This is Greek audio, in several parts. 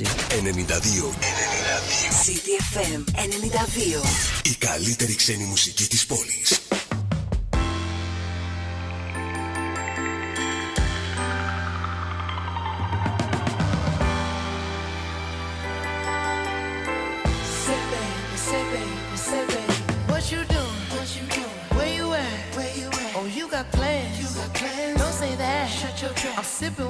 απόψη. 92. 92. CDFM 92. Η καλύτερη ξένη μουσική της πόλης. I'm sipping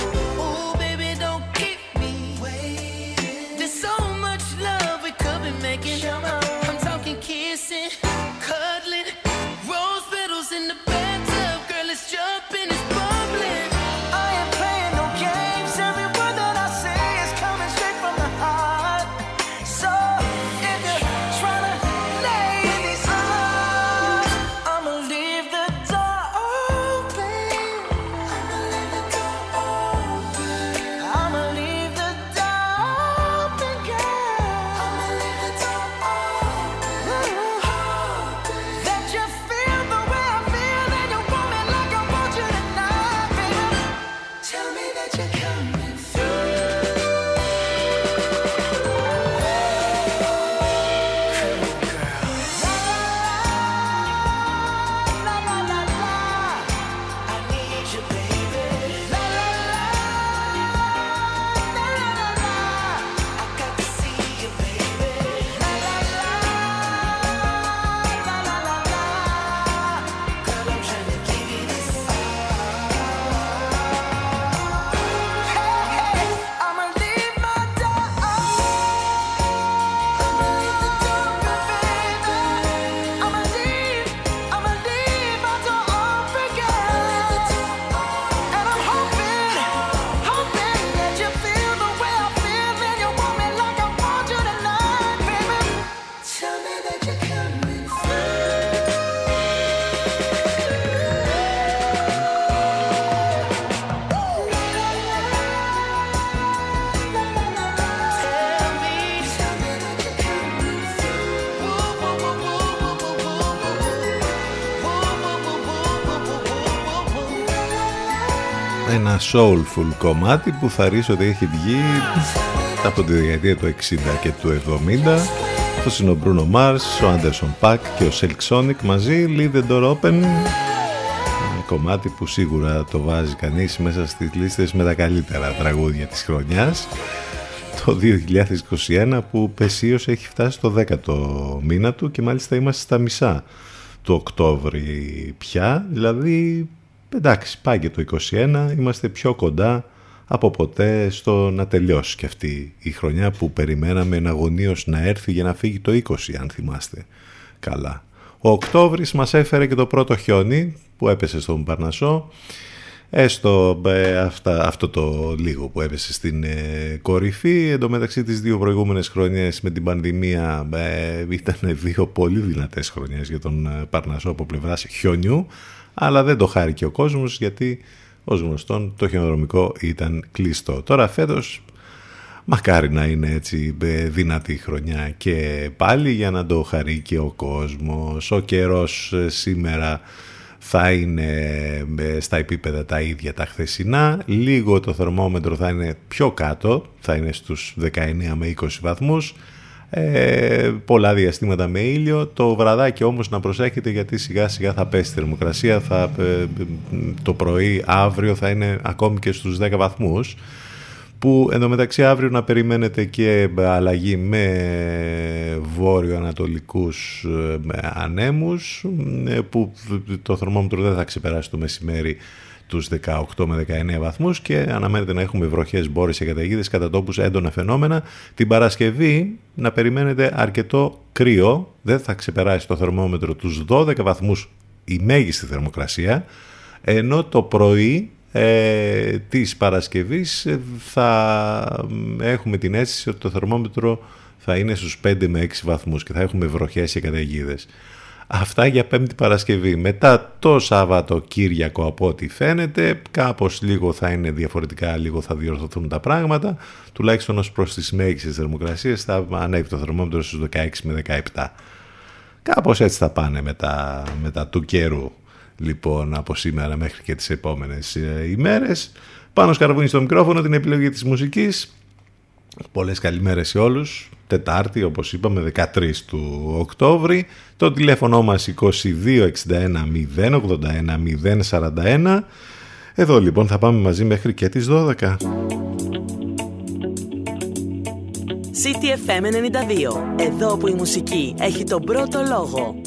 Soulful κομμάτι που θα ρίξω ότι έχει βγει από τη δεκαετία του 60 και του 70. Αυτό είναι ο Bruno Mars, ο Anderson Paak και ο Silk Sonic μαζί, Leave the Door Open. Ένα κομμάτι που σίγουρα το βάζει κανείς μέσα στις λίστες με τα καλύτερα τραγούδια της χρονιάς. Το 2021 που πεσίως έχει φτάσει στο 10ο μήνα του και μάλιστα είμαστε στα μισά του Οκτώβρη πια, δηλαδή εντάξει πάει και το 21, είμαστε πιο κοντά από ποτέ στο να τελειώσει και αυτή η χρονιά που περιμέναμε εναγωνίως να έρθει για να φύγει το 20 αν θυμάστε καλά. Ο Οκτώβρης μας έφερε και το πρώτο χιόνι που έπεσε στον Παρνασσό Έστω ε, αυτά, αυτό το λίγο που έπεσε στην ε, κορυφή. Εν τω μεταξύ τις δύο προηγούμενες χρονιές με την πανδημία ε, ήταν δύο πολύ δυνατές χρονιές για τον ε, Παρνασσό από πλευράς χιονιού. Αλλά δεν το χάρηκε ο κόσμος γιατί ως γνωστόν το χιονοδρομικό ήταν κλειστό. Τώρα φέτος μακάρι να είναι έτσι ε, δυνατή χρονιά και πάλι για να το χαρεί και ο κόσμος. Ο καιρός ε, σήμερα θα είναι ε, στα επίπεδα τα ίδια τα χθεσινά. Λίγο το θερμόμετρο θα είναι πιο κάτω, θα είναι στους 19 με 20 βαθμούς. Ε, πολλά διαστήματα με ήλιο. Το βραδάκι όμως να προσέχετε γιατί σιγά σιγά θα πέσει η θερμοκρασία. Θα, ε, το πρωί αύριο θα είναι ακόμη και στους 10 βαθμούς που εντωμεταξύ αύριο να περιμένετε και αλλαγή με βόρειο-ανατολικούς ανέμους που το θερμόμετρο δεν θα ξεπεράσει το μεσημέρι τους 18 με 19 βαθμούς και αναμένεται να έχουμε βροχές, μπόρες και καταιγίδες κατά τόπους έντονα φαινόμενα. Την Παρασκευή να περιμένετε αρκετό κρύο, δεν θα ξεπεράσει το θερμόμετρο τους 12 βαθμούς η μέγιστη θερμοκρασία, ενώ το πρωί ε, της Παρασκευής θα έχουμε την αίσθηση ότι το θερμόμετρο θα είναι στους 5 με 6 βαθμούς και θα έχουμε βροχές και καταιγίδες. Αυτά για Πέμπτη Παρασκευή. Μετά το Σάββατο Κύριακο από ό,τι φαίνεται, κάπως λίγο θα είναι διαφορετικά, λίγο θα διορθωθούν τα πράγματα, τουλάχιστον ως προς τις μέγιστες θερμοκρασίες θα ανέβει το θερμόμετρο στους 16 με 17. Κάπως έτσι θα πάνε μετά, μετά του καιρού, λοιπόν, από σήμερα μέχρι και τις επόμενες ε, ημέρες. Πάνω σκαρβούνι στο μικρόφωνο την επιλογή της μουσικής. Πολλές καλημέρες σε όλους. Τετάρτη, όπως είπαμε, 13 του Οκτώβρη. Το τηλέφωνο μας 2261 081 041. Εδώ λοιπόν θα πάμε μαζί μέχρι και τις 12. CTFM 92. Εδώ που η μουσική έχει τον πρώτο λόγο.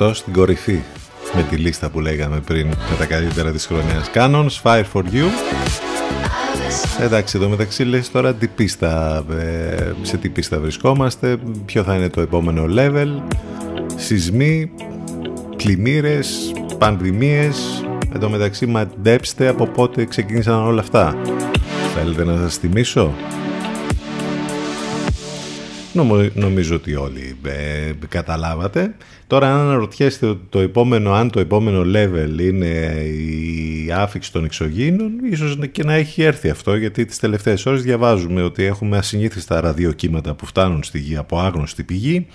Αυτό στην κορυφή με τη λίστα που λέγαμε πριν με τα καλύτερα της χρονιάς. Canons, Fire for You. Εντάξει, εδώ μεταξύ λες τώρα τι πίστα, ε, σε τι πίστα βρισκόμαστε, ποιο θα είναι το επόμενο level, σεισμοί, πλημμύρες, πανδημίες. Εν τω μεταξύ μαντέψτε από πότε ξεκίνησαν όλα αυτά. Θέλετε να σας θυμίσω; Νομίζω ότι όλοι ε, καταλάβατε. Τώρα αν αναρωτιέστε το επόμενο, αν το επόμενο level είναι η άφηξη των εξωγήινων, ίσως και να έχει έρθει αυτό, γιατί τις τελευταίες ώρες διαβάζουμε ότι έχουμε ασυνήθιστα ραδιοκύματα που φτάνουν στη γη από άγνωστη πηγή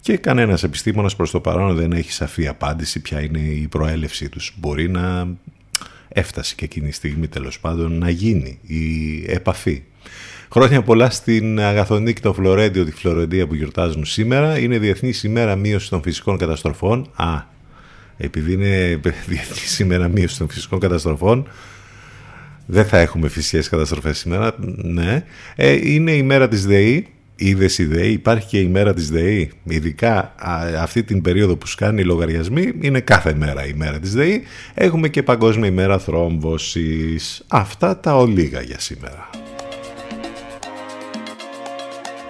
και κανένας επιστήμονας προς το παρόν δεν έχει σαφή απάντηση ποια είναι η προέλευσή τους. Μπορεί να έφτασε και εκείνη τη στιγμή τέλος πάντων να γίνει η επαφή. Χρόνια πολλά στην Αγαθονίκη των Φλωρέντιο, τη Φλωρεντία που γιορτάζουν σήμερα. Είναι Διεθνής ημέρα μείωσης των φυσικών καταστροφών. Α, επειδή είναι Διεθνής ημέρα μείωσης των φυσικών καταστροφών, δεν θα έχουμε φυσικές καταστροφές σήμερα. Ναι. Ε, είναι η μέρα της ΔΕΗ Είδες η ΔΕΗ, υπάρχει και η μέρα της ΔΕΗ; Ειδικά αυτή την περίοδο που σκάνει οι λογαριασμοί είναι κάθε μέρα η μέρα της ΔΕΗ. Έχουμε και παγκόσμια ημέρα θρόμβωσης. Αυτά τα ολίγα για σήμερα.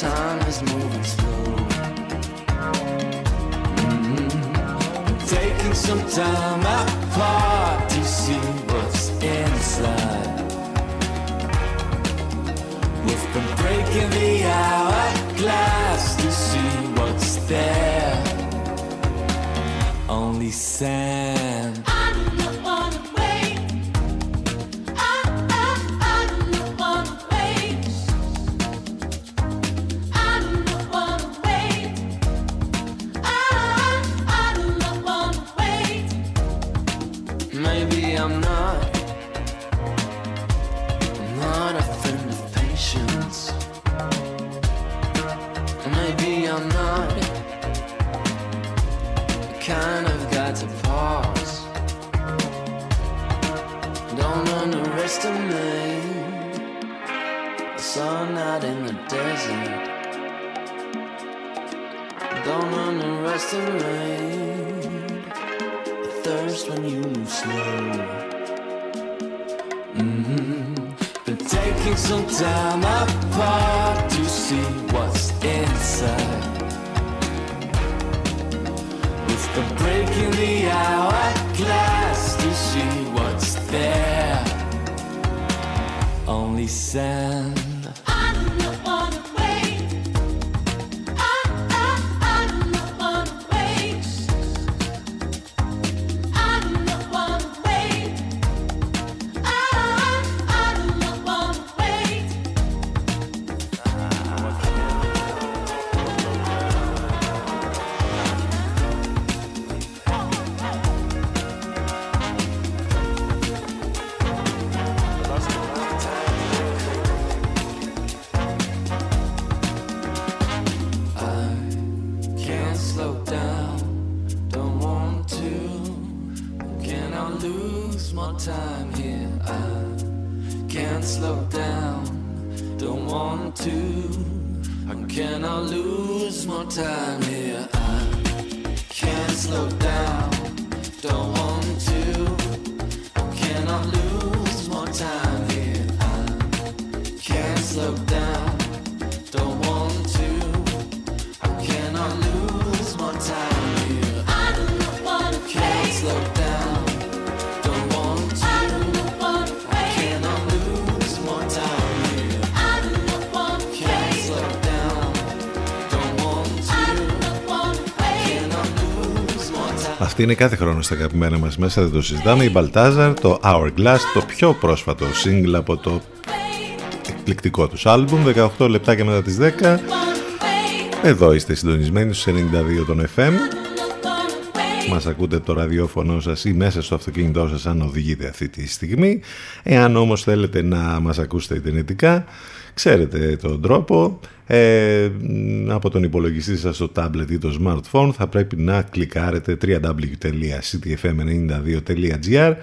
time is moving slow. Mm-hmm. taking some time apart to see what's inside. We've been breaking the hourglass to see what's there. Only sand. Out in the desert. Don't underestimate the thirst when you move slow. hmm Been taking some time apart to see what's inside. We've been breaking the hourglass to see what's there. Only sand. Αυτή είναι κάθε χρόνο στα αγαπημένα μας μέσα, δεν το συζητάμε. Η Baltazar, το Hourglass, το πιο πρόσφατο single από το εκπληκτικό τους άλμπουμ, 18 λεπτά και μετά τις 10. Εδώ είστε συντονισμένοι στους 92 των FM. Μας ακούτε το ραδιόφωνο σας ή μέσα στο αυτοκίνητό σας αν οδηγείτε αυτή τη στιγμή. Εάν όμως θέλετε να μας ακούσετε ιντερνετικά, Ξέρετε τον τρόπο. Ε, από τον υπολογιστή σας στο tablet ή το smartphone θα πρέπει να κλικάρετε www.ctfm92.gr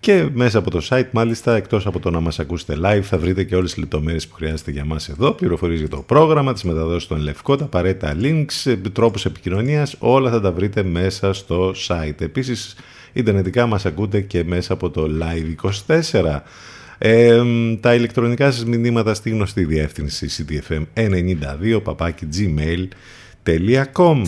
και μέσα από το site μάλιστα εκτός από το να μας ακούσετε live θα βρείτε και όλες τις λεπτομέρειες που χρειάζεται για μας εδώ. Πληροφορίες για το πρόγραμμα, τις μεταδόσεις των Λευκό, τα απαραίτητα links, ε, τρόπους επικοινωνίας όλα θα τα βρείτε μέσα στο site. Επίσης ιντερνετικά μας ακούτε και μέσα από το live 24. Τα ηλεκτρονικά σας μηνύματα στη γνωστή διεύθυνση cdfm92 gmail.com.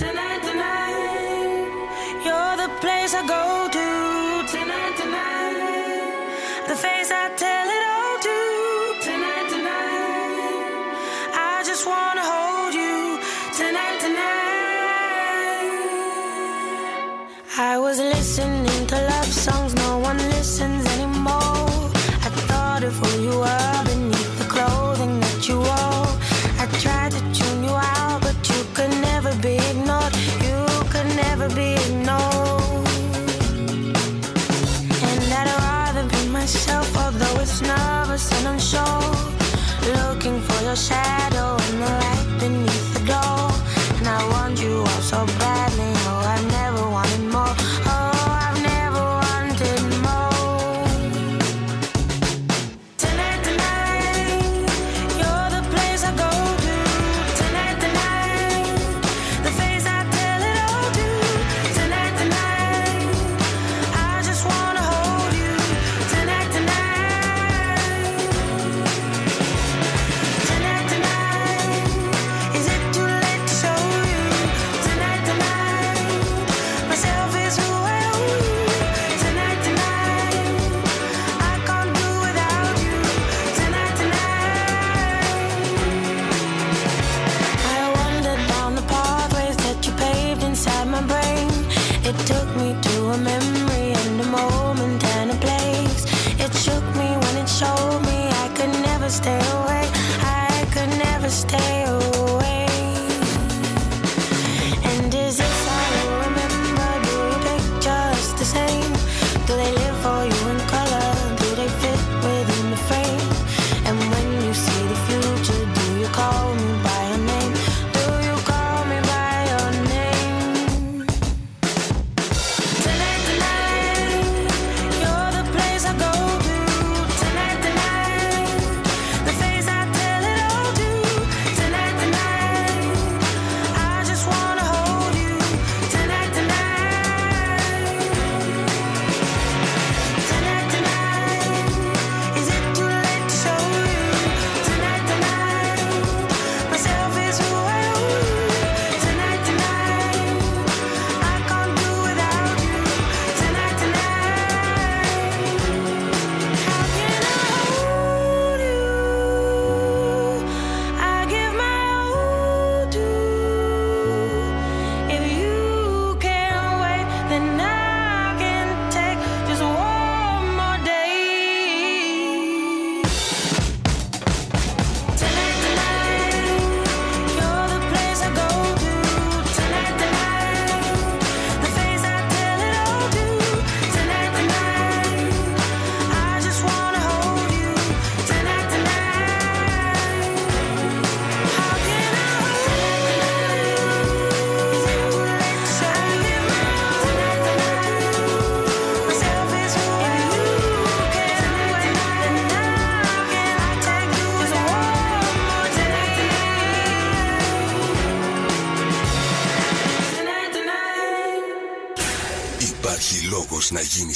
shine.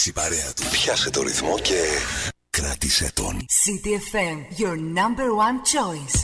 Μείνεις η παρέα του. Πιάσε το ρυθμό και... Κράτησε τον. CTFM, your number one choice.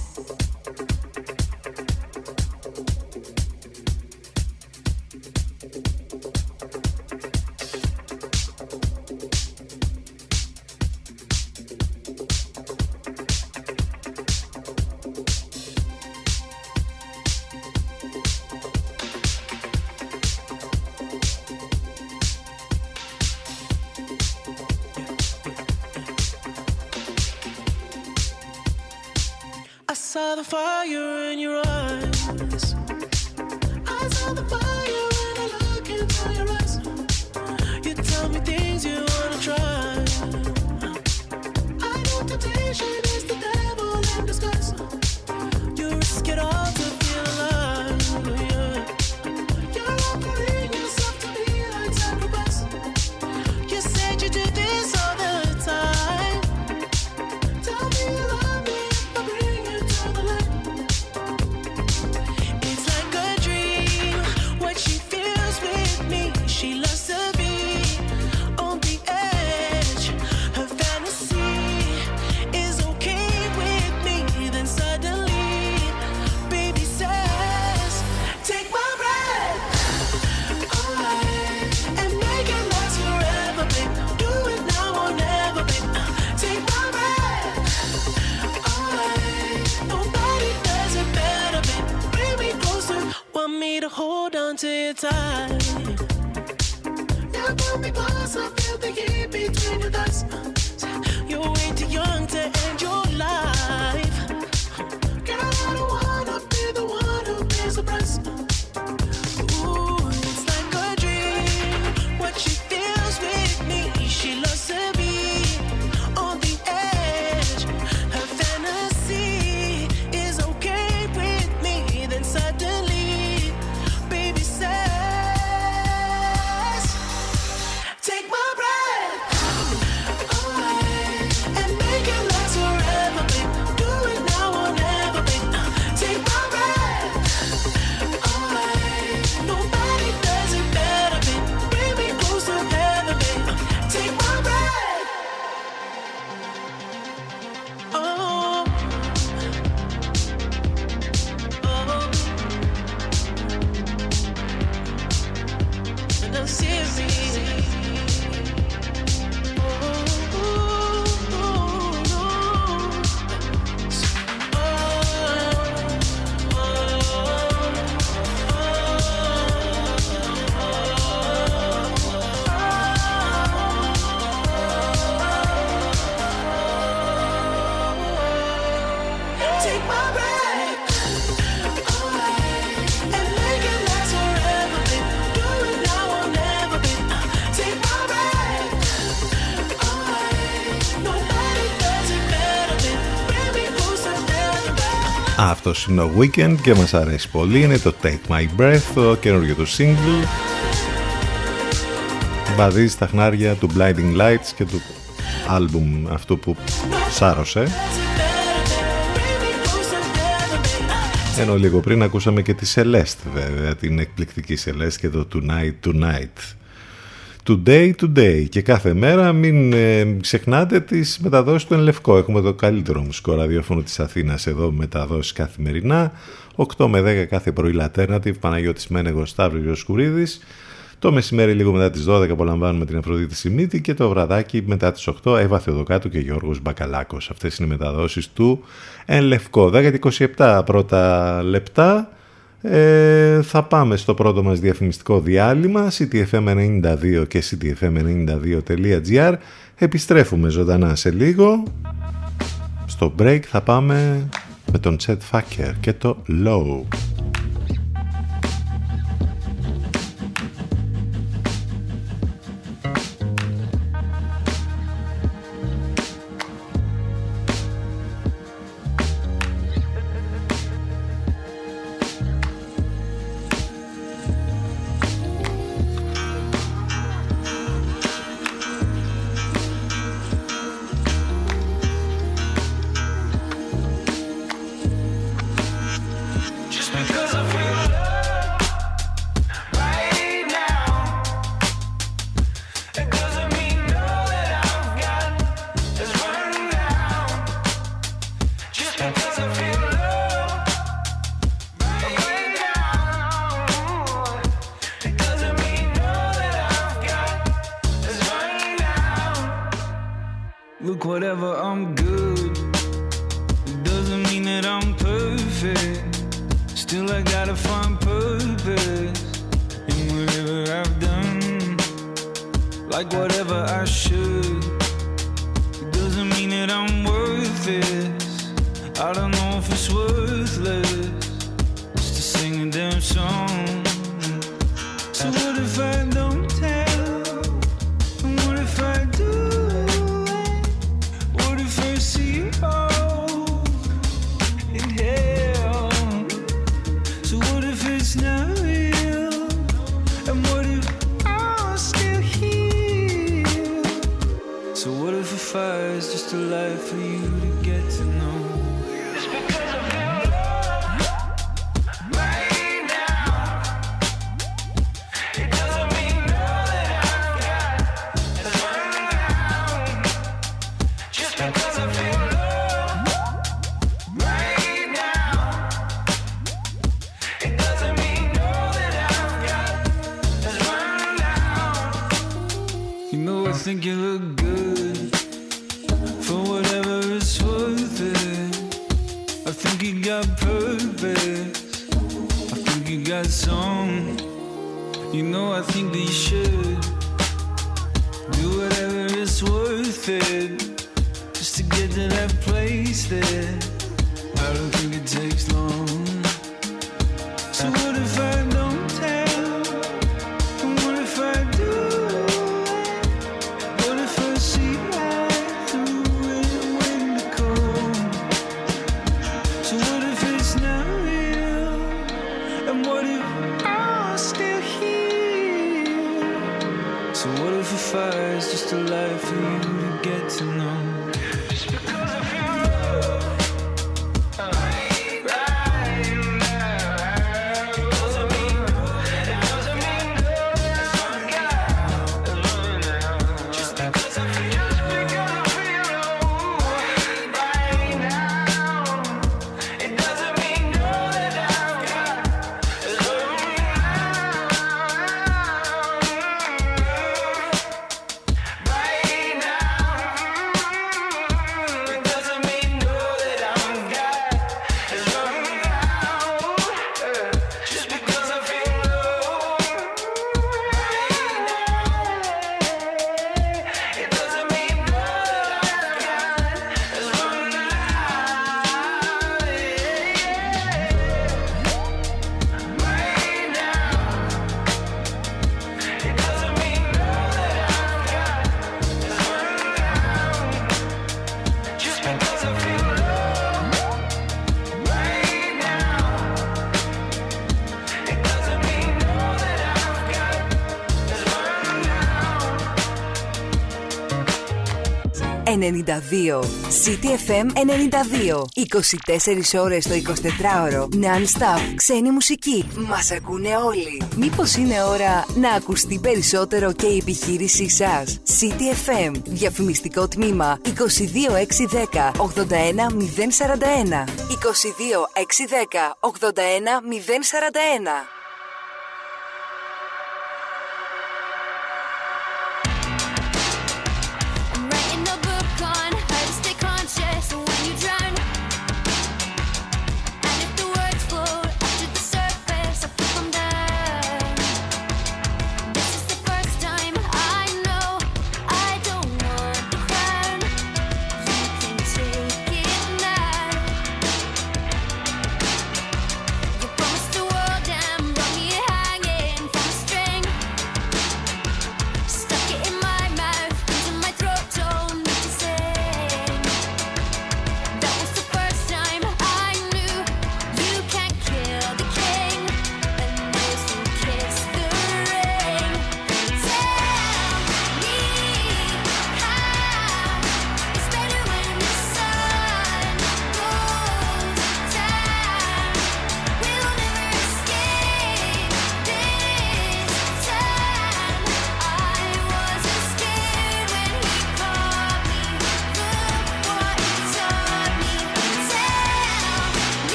είναι ο Weekend και μας αρέσει πολύ. Είναι το Take My Breath, το καινούργιο του single. Βαδίζει στα χνάρια του Blinding Lights και του άλμπουμ αυτού που σάρωσε. Ενώ λίγο πριν ακούσαμε και τη Celeste βέβαια, την εκπληκτική Celeste και το Tonight Tonight. Today Today και κάθε μέρα μην ε, ξεχνάτε τις μεταδόσεις του Ενλευκό. Έχουμε το καλύτερο μουσικό ραδιόφωνο της Αθήνας εδώ μεταδόσεις καθημερινά. 8 με 10 κάθε πρωί Alternative, Παναγιώτης Μένεγος, Σταύρος Ιωσκουρίδης. Το μεσημέρι λίγο μετά τις 12 απολαμβάνουμε την Αφροδίτη Σιμίτη και το βραδάκι μετά τις 8 Εύα Θεοδοκάτου και Γιώργος Μπακαλάκος. Αυτές είναι οι μεταδόσεις του Ενλευκό. 10-27 πρώτα λεπτά. Ε, θα πάμε στο πρώτο μας διαφημιστικό διάλειμμα ctfm92 και ctfm92.gr Επιστρέφουμε ζωντανά σε λίγο. Στο break θα πάμε με τον Chet Facker και το Low. 92. City FM 92. 24 ώρες το 24ωρο. Non-stop. Ξένη μουσική. Μας ακούνε όλοι. Μήπως είναι ώρα να ακουστεί περισσότερο και η επιχείρησή σας; City FM. Διαφημιστικό τμήμα 22610 81041. 22610 81041.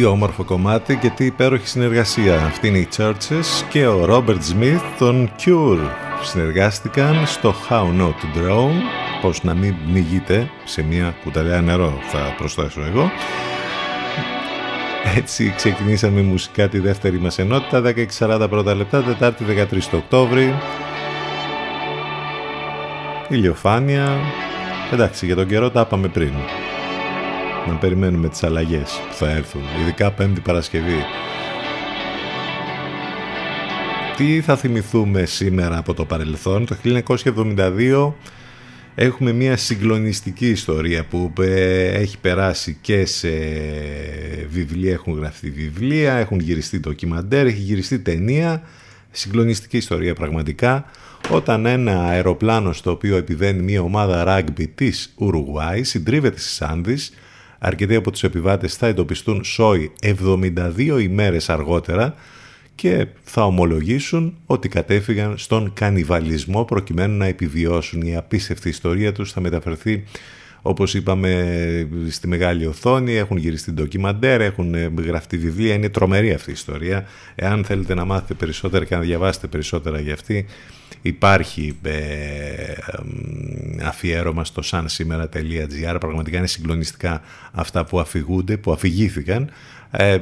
Τι όμορφο κομμάτι και τι υπέροχη συνεργασία. Αυτή είναι οι Churches και ο Robert Smith των Cure. Συνεργάστηκαν στο How Not to Drown. Πώς να μην πνιγείτε σε μια κουταλιά νερό θα προσθέσω εγώ. Έτσι ξεκινήσαμε μουσικά τη δεύτερη μας ενότητα 16.40 πρώτα λεπτά Τετάρτη 13 το Οκτώβρη Ηλιοφάνεια Εντάξει για τον καιρό τα είπαμε πριν Να περιμένουμε τις αλλαγές που θα έρθουν Ειδικά Πέμπτη Παρασκευή Τι θα θυμηθούμε σήμερα από το παρελθόν; Το 1972 Έχουμε μια συγκλονιστική ιστορία που ε, έχει περάσει και σε βιβλία, έχουν γραφτεί βιβλία, έχουν γυριστεί ντοκιμαντέρ, έχει γυριστεί ταινία. Συγκλονιστική ιστορία πραγματικά. Όταν ένα αεροπλάνο στο οποίο επιβαίνει μια ομάδα ράγκμπι της Ουρουγουάη συντρίβεται στις Άνδης, αρκετοί από τους επιβάτες θα εντοπιστούν σόι 72 ημέρες αργότερα και θα ομολογήσουν ότι κατέφυγαν στον κανιβαλισμό προκειμένου να επιβιώσουν. Η απίστευτη ιστορία τους θα μεταφερθεί όπως είπαμε στη μεγάλη οθόνη, έχουν γυριστεί ντοκιμαντέρ, έχουν γραφτεί βιβλία, είναι τρομερή αυτή η ιστορία. Εάν θέλετε να μάθετε περισσότερα και να διαβάσετε περισσότερα για αυτή, υπάρχει ε, αφιέρωμα στο sansimera.gr, πραγματικά είναι συγκλονιστικά αυτά που αφηγούνται, που αφηγήθηκαν ε,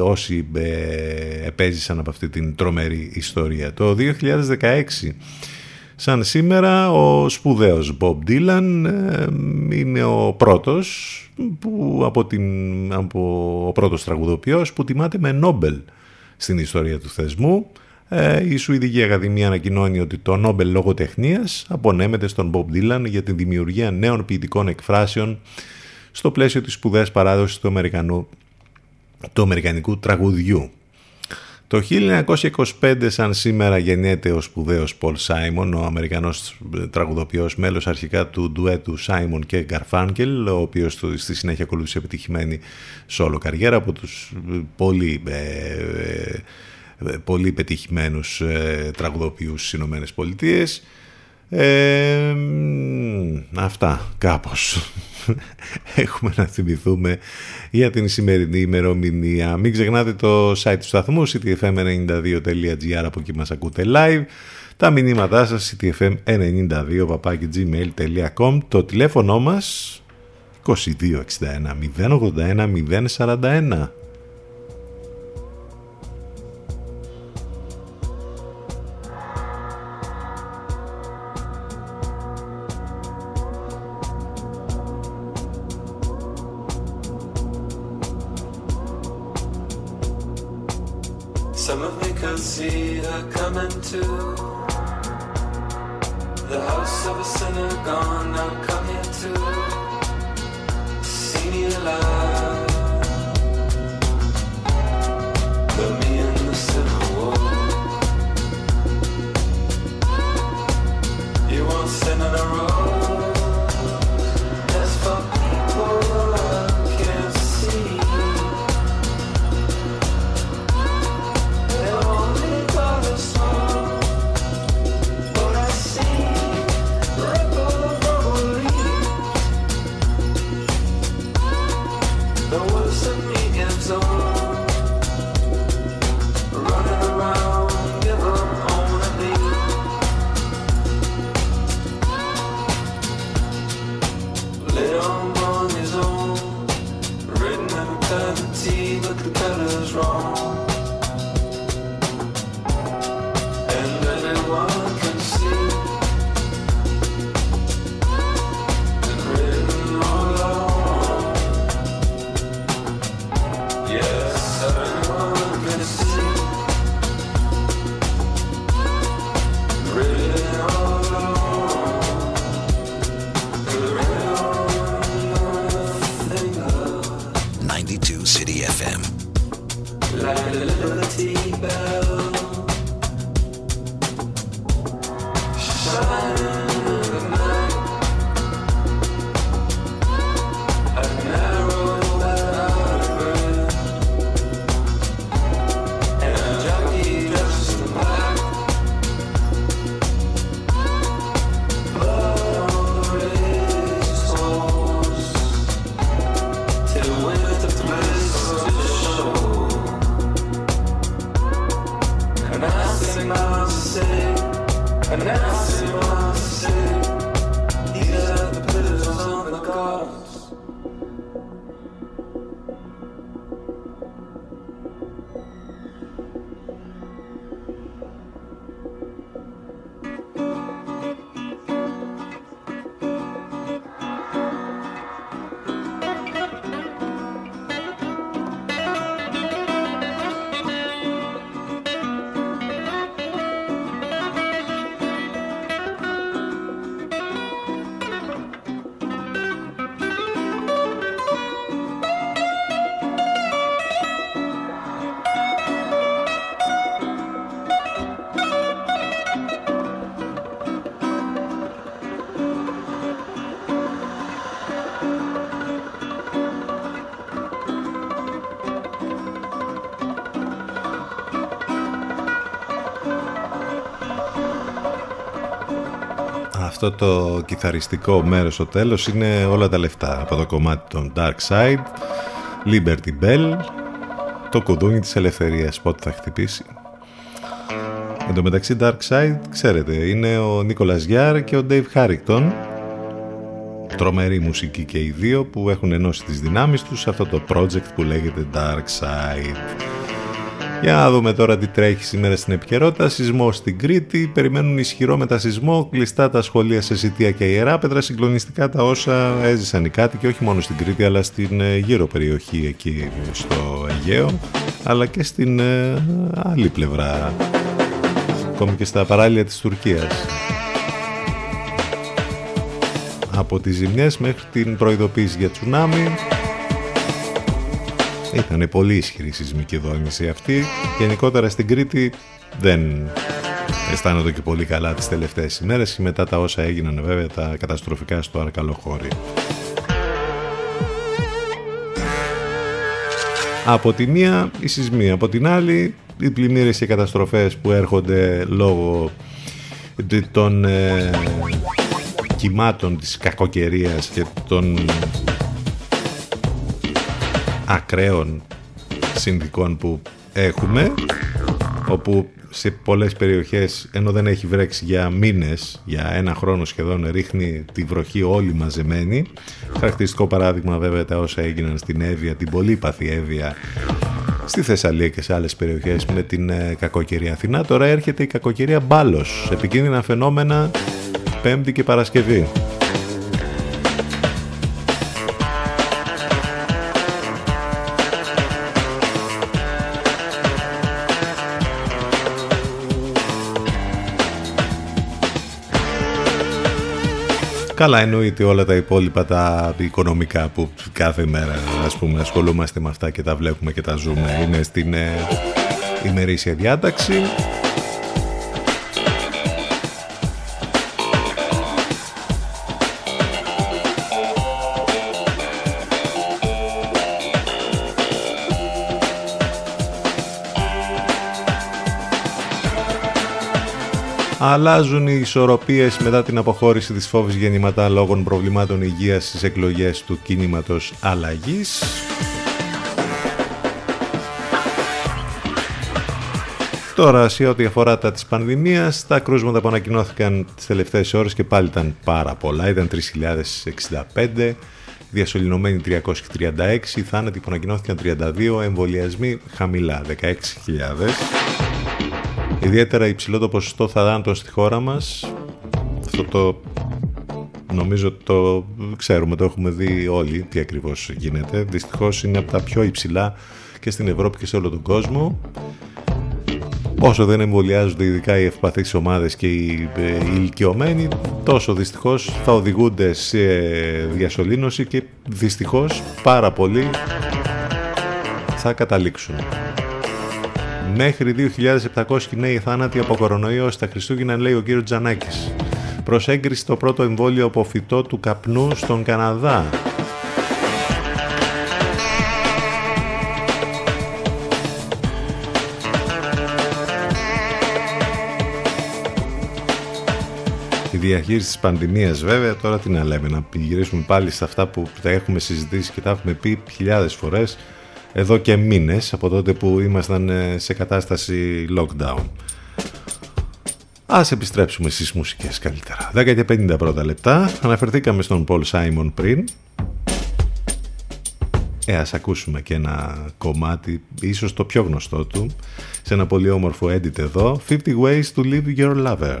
όσοι ε, επέζησαν από αυτή την τρομερή ιστορία. Το 2016, σαν σήμερα, ο σπουδαίος Bob Dylan ε, είναι ο πρώτος, που, από την, από, ο πρώτος τραγουδοποιός που τιμάται με Νόμπελ στην ιστορία του θεσμού. Ε, η Σουηδική Ακαδημία ανακοινώνει ότι το Νόμπελ Λογοτεχνίας απονέμεται στον Bob Dylan για την δημιουργία νέων ποιητικών εκφράσεων στο πλαίσιο της σπουδαίας παράδοσης του Αμερικανού του Αμερικανικού τραγουδιού. Το 1925 σαν σήμερα γεννιέται ο σπουδαίος Πολ Σάιμον, ο Αμερικανός τραγουδοποιός μέλος αρχικά του ντουέτου Σάιμον και Γκαρφάνκελ, ο οποίος στη συνέχεια ακολούθησε επιτυχημένη σόλο καριέρα από τους πολύ, ε, ε, πολύ πετυχημένους ε, τραγουδοποιούς στις Ηνωμένες Πολιτείες. Ε, αυτά κάπως έχουμε να θυμηθούμε για την σημερινή ημερομηνία. Μην ξεχνάτε το site του σταθμού ctfm92.gr από εκεί μας ακούτε live. Τα μηνύματά σας ctfm92 gmail.com Το τηλέφωνο μας 2261 081 041 Αυτό το κιθαριστικό μέρος στο τέλος είναι όλα τα λεφτά από το κομμάτι των Dark Side, Liberty Bell, το κουδούνι της ελευθερίας πότε θα χτυπήσει. Εν τω μεταξύ Dark Side, ξέρετε, είναι ο Νίκολας Γιάρ και ο Dave Harrington, τρομερή μουσική και οι δύο που έχουν ενώσει τις δυνάμεις τους σε αυτό το project που λέγεται Dark Side. Για να δούμε τώρα τι τρέχει σήμερα στην επικαιρότητα. Σεισμό στην Κρήτη. Περιμένουν ισχυρό μετασυσμό. Κλειστά τα σχολεία σε Σιτία και Ιεράπετρα. Συγκλονιστικά τα όσα έζησαν οι κάτοικοι όχι μόνο στην Κρήτη αλλά στην ε, γύρω περιοχή εκεί στο Αιγαίο αλλά και στην ε, άλλη πλευρά ακόμη και στα παράλια της Τουρκίας από τις ζημιές μέχρι την προειδοποίηση για τσουνάμι ήταν πολύ ισχυρή η σεισμική δόνηση αυτή. Γενικότερα στην Κρήτη δεν αισθάνονται και πολύ καλά τις τελευταίες ημέρες και μετά τα όσα έγιναν βέβαια τα καταστροφικά στο Αρκαλοχώρι. Από τη μία η σεισμή, από την άλλη οι πλημμύρες και οι καταστροφές που έρχονται λόγω των ε, κυμάτων της κακοκαιρίας και των ακραίων συνδικών που έχουμε όπου σε πολλές περιοχές ενώ δεν έχει βρέξει για μήνες για ένα χρόνο σχεδόν ρίχνει τη βροχή όλη μαζεμένη. Χαρακτηριστικό παράδειγμα βέβαια τα όσα έγιναν στην Εύβοια την πολύπαθη Εύβοια στη Θεσσαλία και σε άλλες περιοχές με την ε, κακοκαιρία Αθηνά. Τώρα έρχεται η κακοκαιρία Μπάλος. Επικίνδυνα φαινόμενα Πέμπτη και Παρασκευή Καλά εννοείται όλα τα υπόλοιπα τα οικονομικά που κάθε μέρα ας πούμε ασχολούμαστε με αυτά και τα βλέπουμε και τα ζούμε. Είναι στην ε, ημερήσια διάταξη Αλλάζουν οι ισορροπίες μετά την αποχώρηση της φόβης γεννηματά λόγω προβλημάτων υγείας στις εκλογές του κίνηματος αλλαγής. Τώρα, σε ό,τι αφορά τα της πανδημίας, τα κρούσματα που ανακοινώθηκαν τις τελευταίες ώρες και πάλι ήταν πάρα πολλά. Ήταν 3.065, διασωληνωμένοι 336, θάνατοι που ανακοινώθηκαν 32, εμβολιασμοί χαμηλά, 16.000. Ιδιαίτερα υψηλό το ποσοστό θανάτων στη χώρα μας. Αυτό το νομίζω το ξέρουμε, το έχουμε δει όλοι τι ακριβώς γίνεται. Δυστυχώς είναι από τα πιο υψηλά και στην Ευρώπη και σε όλο τον κόσμο. Όσο δεν εμβολιάζονται ειδικά οι ευπαθείς ομάδες και οι οι ηλικιωμένοι, τόσο δυστυχώς θα οδηγούνται σε διασωλήνωση και δυστυχώς πάρα πολλοί θα καταλήξουν. Μέχρι 2.700 νέοι θάνατοι από κορονοϊό στα Χριστούγεννα, λέει ο κύριος Τζανάκης. Προς έγκριση το πρώτο εμβόλιο από φυτό του καπνού στον Καναδά. Η διαχείριση της πανδημίας βέβαια, τώρα τι να λέμε, να γυρίσουμε πάλι σε αυτά που τα έχουμε συζητήσει και τα έχουμε πει χιλιάδες φορές εδώ και μήνες από τότε που ήμασταν ε, σε κατάσταση lockdown. Ας επιστρέψουμε στις μουσικές καλύτερα. 10 και 50 πρώτα λεπτά. Αναφερθήκαμε στον Paul Simon πριν. Ε, ας ακούσουμε και ένα κομμάτι, ίσως το πιο γνωστό του, σε ένα πολύ όμορφο edit εδώ. 50 Ways to Leave Your Lover.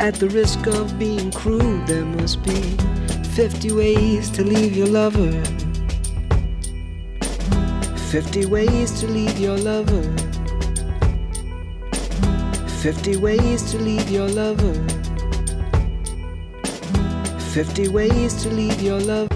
At the risk of being crude, there must be 50 ways to leave your lover. 50 ways to leave your lover. 50 ways to leave your lover. 50 ways to leave your lover.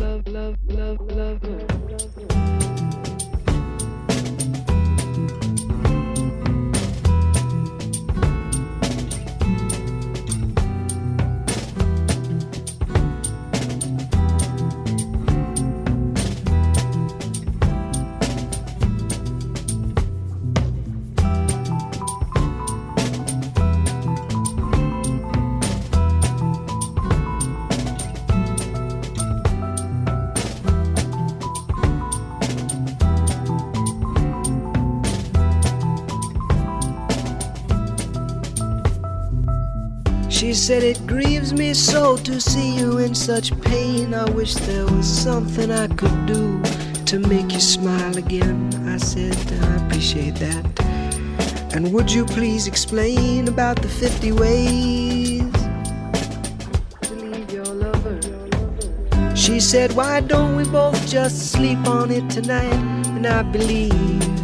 Said it grieves me so to see you in such pain. I wish there was something I could do to make you smile again. I said I appreciate that. And would you please explain about the 50 ways to leave your lover? She said, Why don't we both just sleep on it tonight? And I believe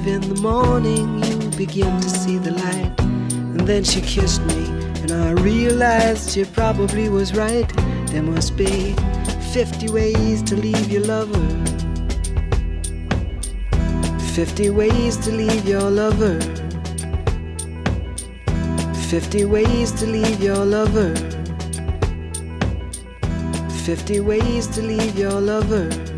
in the morning you begin to see the light. And then she kissed me, I realized she probably was right. There must be 50 ways to leave your lover. 50 ways to leave your lover. 50 ways to leave your lover. 50 ways to leave your lover.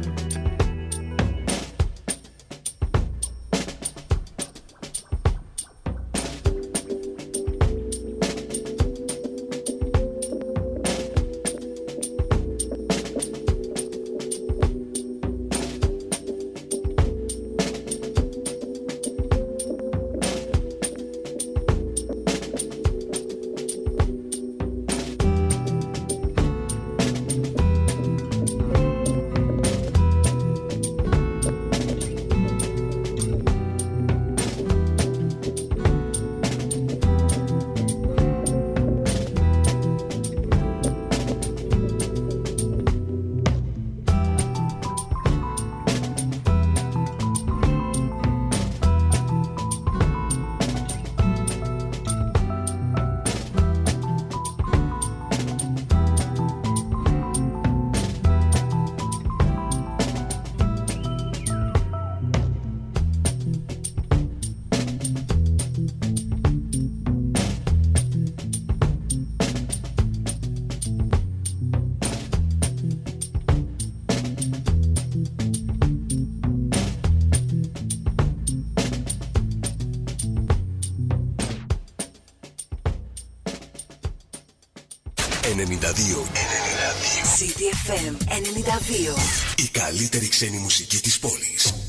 CTFM 92. Η καλύτερη ξένη μουσική της πόλης.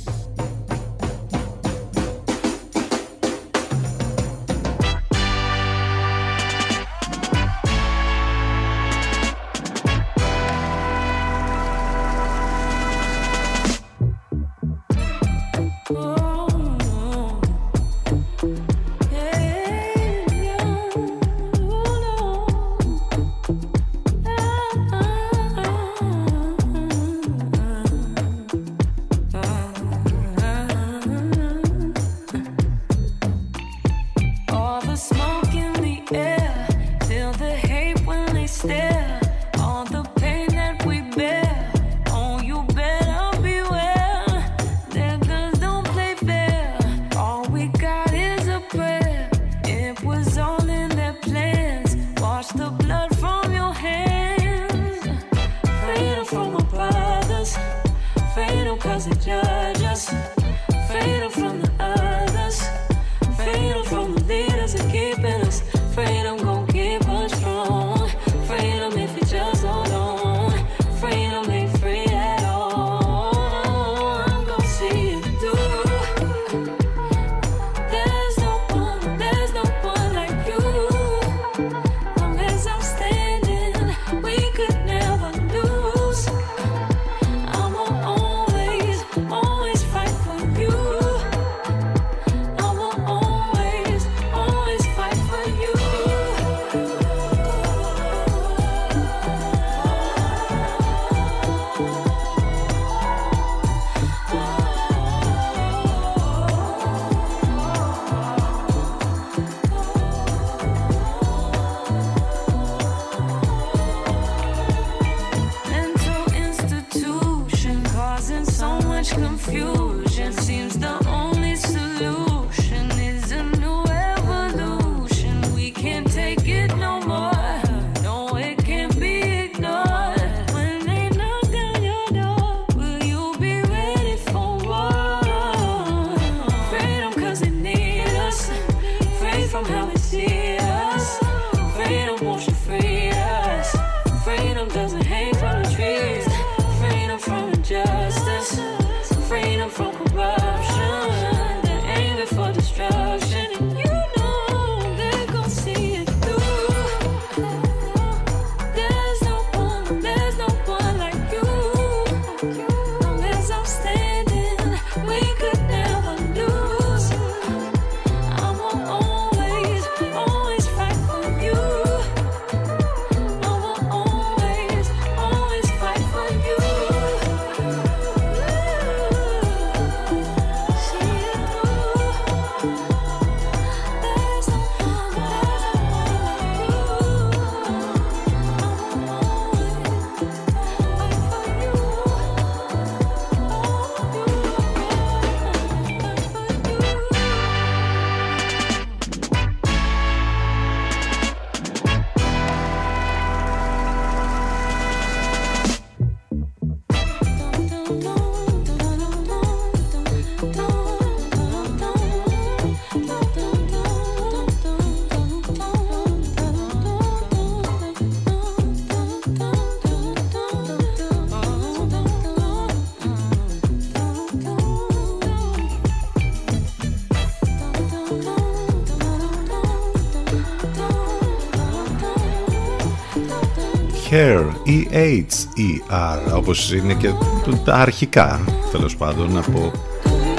Hair, E-H-E-R, όπως είναι και το- τα αρχικά, τέλος πάντων, από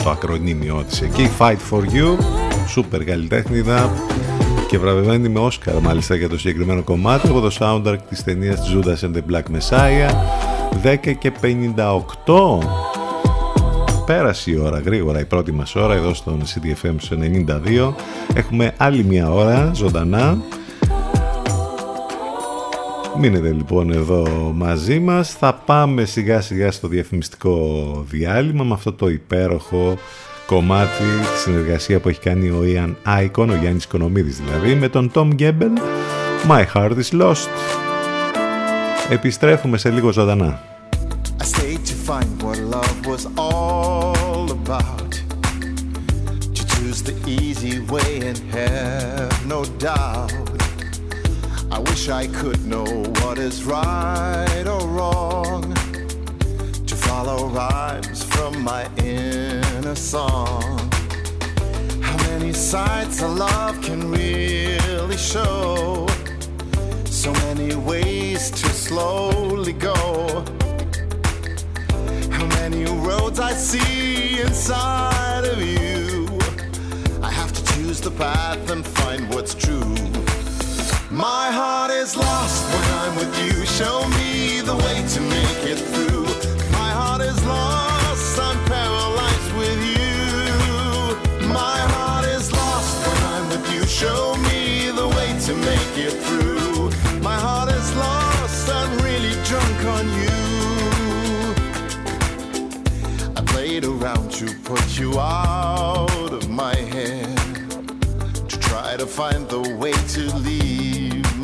το ακρονίμιό της εκεί. Fight for You, σούπερ καλλιτέχνηδα και βραβευμένη με Όσκαρ μάλιστα για το συγκεκριμένο κομμάτι από το soundtrack της ταινίας Judas and the Black Messiah. 10 και 58 Πέρασε η ώρα γρήγορα η πρώτη μας ώρα εδώ στον CDFM στο 92 Έχουμε άλλη μια ώρα ζωντανά Μείνετε λοιπόν εδώ μαζί μας. Θα πάμε σιγά σιγά στο διαφημιστικό διάλειμμα με αυτό το υπέροχο κομμάτι τη συνεργασία που έχει κάνει ο Ian Icon, ο Γιάννης Οικονομίδης δηλαδή, με τον Tom Gebel, My Heart is Lost. Επιστρέφουμε σε λίγο ζωντανά. I stayed to find what love was all about. To choose the easy way and have no doubt. I wish I could know what is right or wrong. To follow rhymes from my inner song. How many sides of love can really show? So many ways to slowly go. How many roads I see inside of you. I have to choose the path and find what's true. My heart is lost when I'm with you. Show me the way to make it through. My heart is lost, I'm paralyzed with you. My heart is lost when I'm with you. Show me the way to make it through. My heart is lost, I'm really drunk on you. I played around to put you out of my head. To try to find the way to leave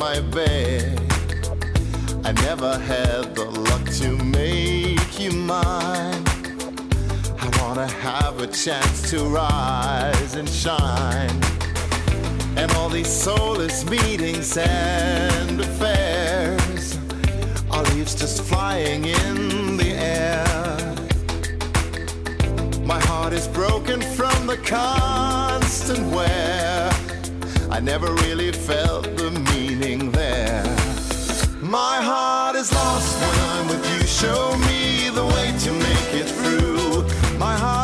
my bed. I never had the luck to make you mine. I wanna have a chance to rise and shine. And all these soulless meetings and affairs are leaves just flying in the air. My heart is broken from the constant wear. I never really felt the meaning there. My heart is lost when I'm with you. Show me the way to make it through. My heart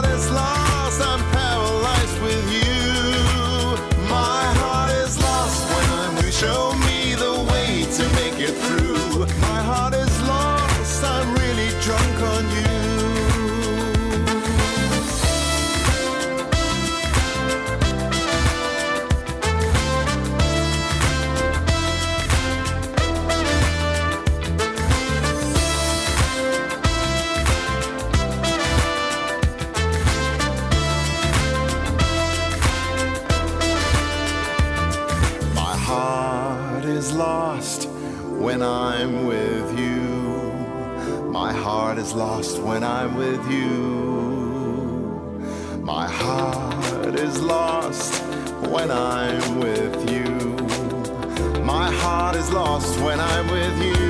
lost when I'm with you. My heart is lost when I'm with you. My heart is lost when I'm with you.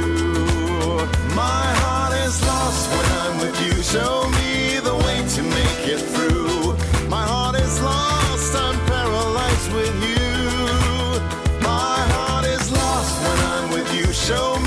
My heart is lost when I'm with you. Show me the way to make it through. My heart is lost, I'm paralyzed with you. My heart is lost when I'm with you. Show me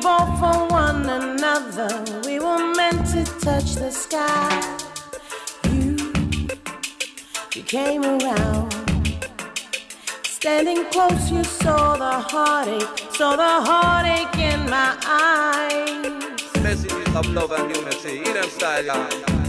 Born for one another. We were meant to touch the sky. You, you came around. Standing close, you saw the heartache, saw the heartache in my eyes. Messages of love and unity in them style,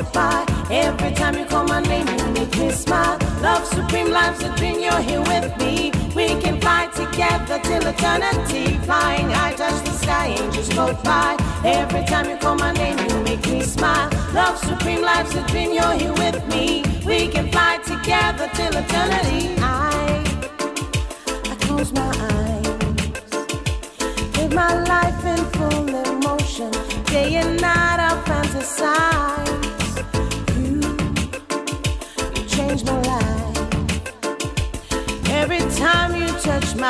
by. Every time you call my name, you make me smile. Love supreme, life supreme, you're here with me. We can fly together till eternity. Flying high, touch the sky just float by. Every time you call my name, you make me smile. Love supreme, life supreme, you're here with me. We can fly together till eternity. I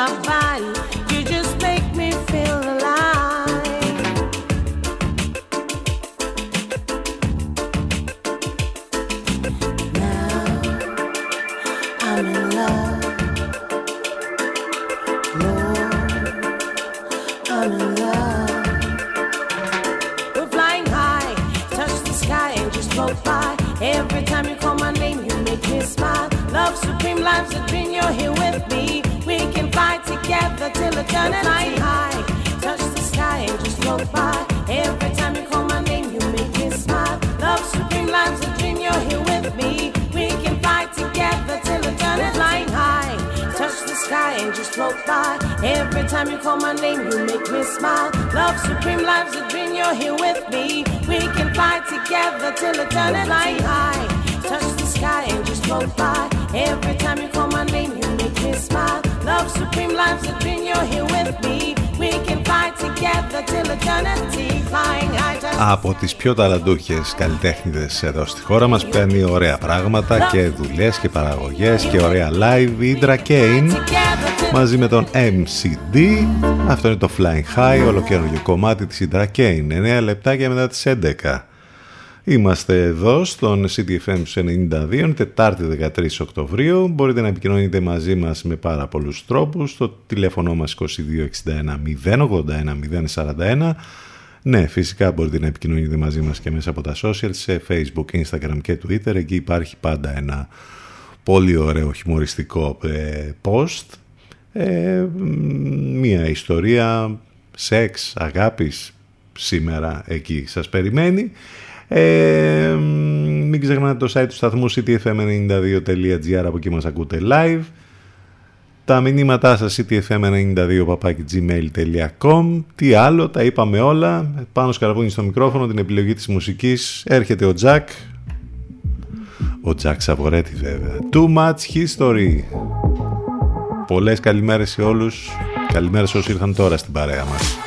my body, Από τις πιο ταλαντούχες καλλιτέχνηδες εδώ στη χώρα μας παίρνει ωραία πράγματα και δουλειές και παραγωγές και ωραία live η Indra Kane μαζί με τον MCD αυτό είναι το Flying High ολοκαίριο κομμάτι της Indra Kane 9 λεπτάκια μετά τις 11 Είμαστε εδώ στον CDFM 92, είναι Τετάρτη 13 Οκτωβρίου. Μπορείτε να επικοινωνείτε μαζί μας με πάρα πολλούς τρόπους. Στο τηλέφωνο μας 2261 081 041. Ναι, φυσικά μπορείτε να επικοινωνείτε μαζί μας και μέσα από τα social, σε Facebook, Instagram και Twitter. Εκεί υπάρχει πάντα ένα πολύ ωραίο χιουμοριστικό ε, post. Ε, μία ιστορία σεξ, αγάπης σήμερα εκεί σας περιμένει. Ε, μην ξεχνάτε το site του σταθμού ctfm92.gr από εκεί μας ακούτε live. Τα μηνύματά σας ctfm92.gmail.com Τι άλλο, τα είπαμε όλα. Πάνω σκαρβούνι στο μικρόφωνο, την επιλογή της μουσικής. Έρχεται ο Τζακ. Ο Τζακ Σαβορέτη βέβαια. Too much history. Πολλές καλημέρες σε όλους. Καλημέρες όσοι ήρθαν τώρα στην παρέα μας.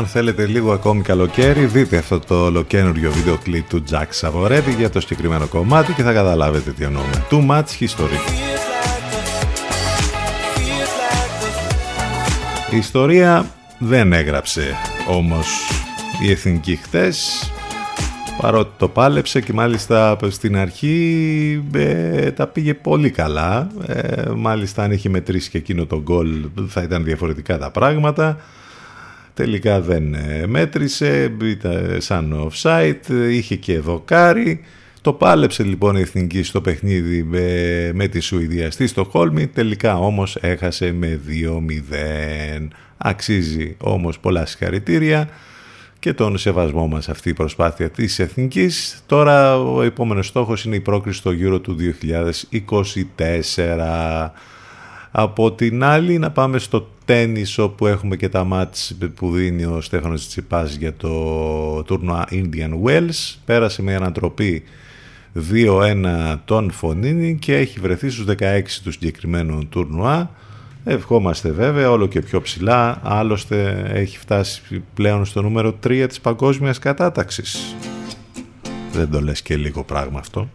Αν θέλετε λίγο ακόμη καλοκαίρι, δείτε αυτό το ολοκένουργιο βίντεο κλιπ του Jack Σαβορεύη για το συγκεκριμένο κομμάτι και θα καταλάβετε τι εννοούμε. Too much history. Η ιστορία δεν έγραψε όμως η Εθνική χτες παρότι το πάλεψε και μάλιστα στην αρχή ε, τα πήγε πολύ καλά ε, μάλιστα αν είχε μετρήσει και εκείνο το γκολ θα ήταν διαφορετικά τα πράγματα τελικά δεν ε, μέτρησε ήταν σαν offside είχε και δοκάρι το πάλεψε λοιπόν η Εθνική στο παιχνίδι με, με τη Σουηδία στη Στοχόλμη, τελικά όμως έχασε με 2-0. Αξίζει όμως πολλά συγχαρητήρια και τον σεβασμό μας αυτή η προσπάθεια της Εθνικής. Τώρα ο επόμενος στόχος είναι η πρόκριση στο Euro του 2024. Από την άλλη να πάμε στο τένις όπου έχουμε και τα μάτς που δίνει ο Στέφανος Τσιπάς για το τουρνουά Indian Wells. Πέρασε με ανατροπή 2-1 τον Φωνίνη και έχει βρεθεί στους 16 του συγκεκριμένου τουρνουά. Ευχόμαστε βέβαια όλο και πιο ψηλά, άλλωστε έχει φτάσει πλέον στο νούμερο 3 της παγκόσμιας κατάταξης. Δεν το λες και λίγο πράγμα αυτό.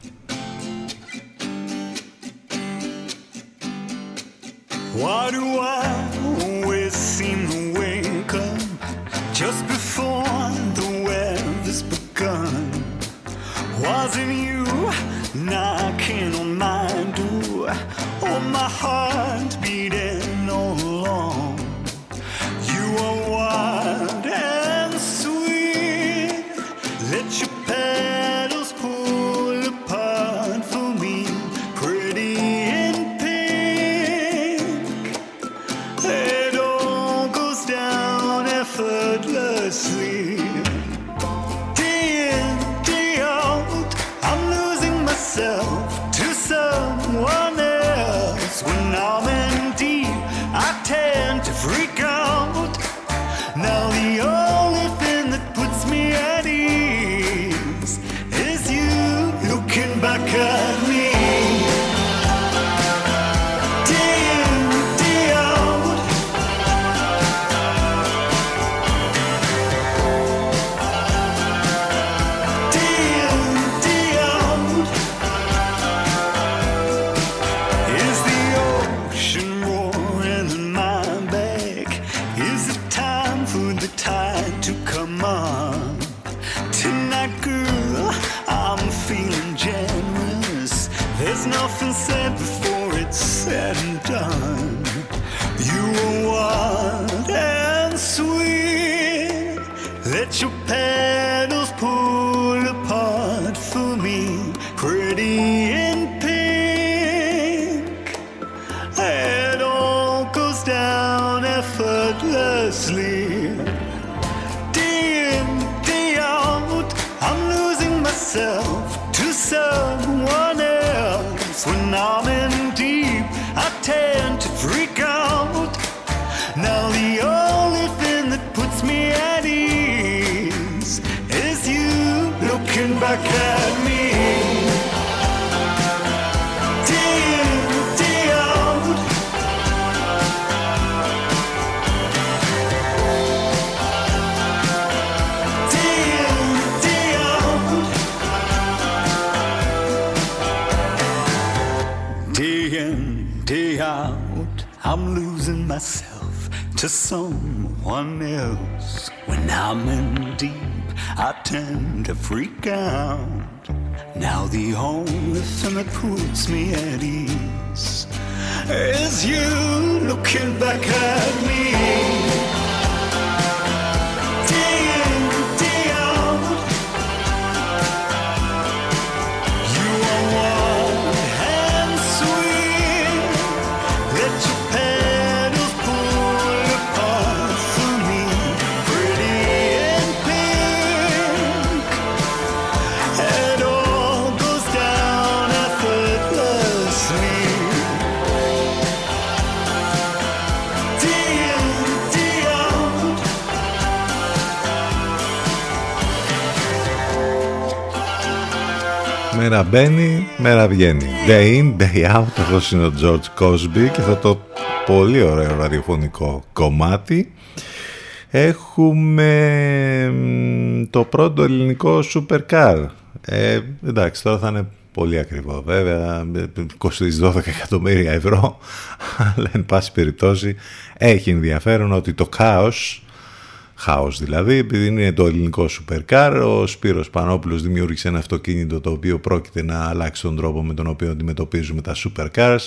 Why do I always seem to wake up just before the weather's begun? Wasn't you knocking on my door? Oh, my heart Day in, day out, I'm losing myself to someone else. When I'm in deep, I tend to freak out. Now the only thing that puts me at ease is you looking back at me. Μέρα μπαίνει, μέρα βγαίνει. Day in, day out. Αυτό είναι ο George Cosby και αυτό το πολύ ωραίο ραδιοφωνικό κομμάτι. Έχουμε μ, το πρώτο ελληνικό supercar. Ε, εντάξει, τώρα θα είναι πολύ ακριβό βέβαια, κοστίζει 12 εκατομμύρια ευρώ, αλλά εν πάση περιπτώσει έχει ενδιαφέρον ότι το κάος χάος δηλαδή, επειδή είναι το ελληνικό supercar, ο Σπύρος Πανόπουλος δημιούργησε ένα αυτοκίνητο το οποίο πρόκειται να αλλάξει τον τρόπο με τον οποίο αντιμετωπίζουμε τα supercars.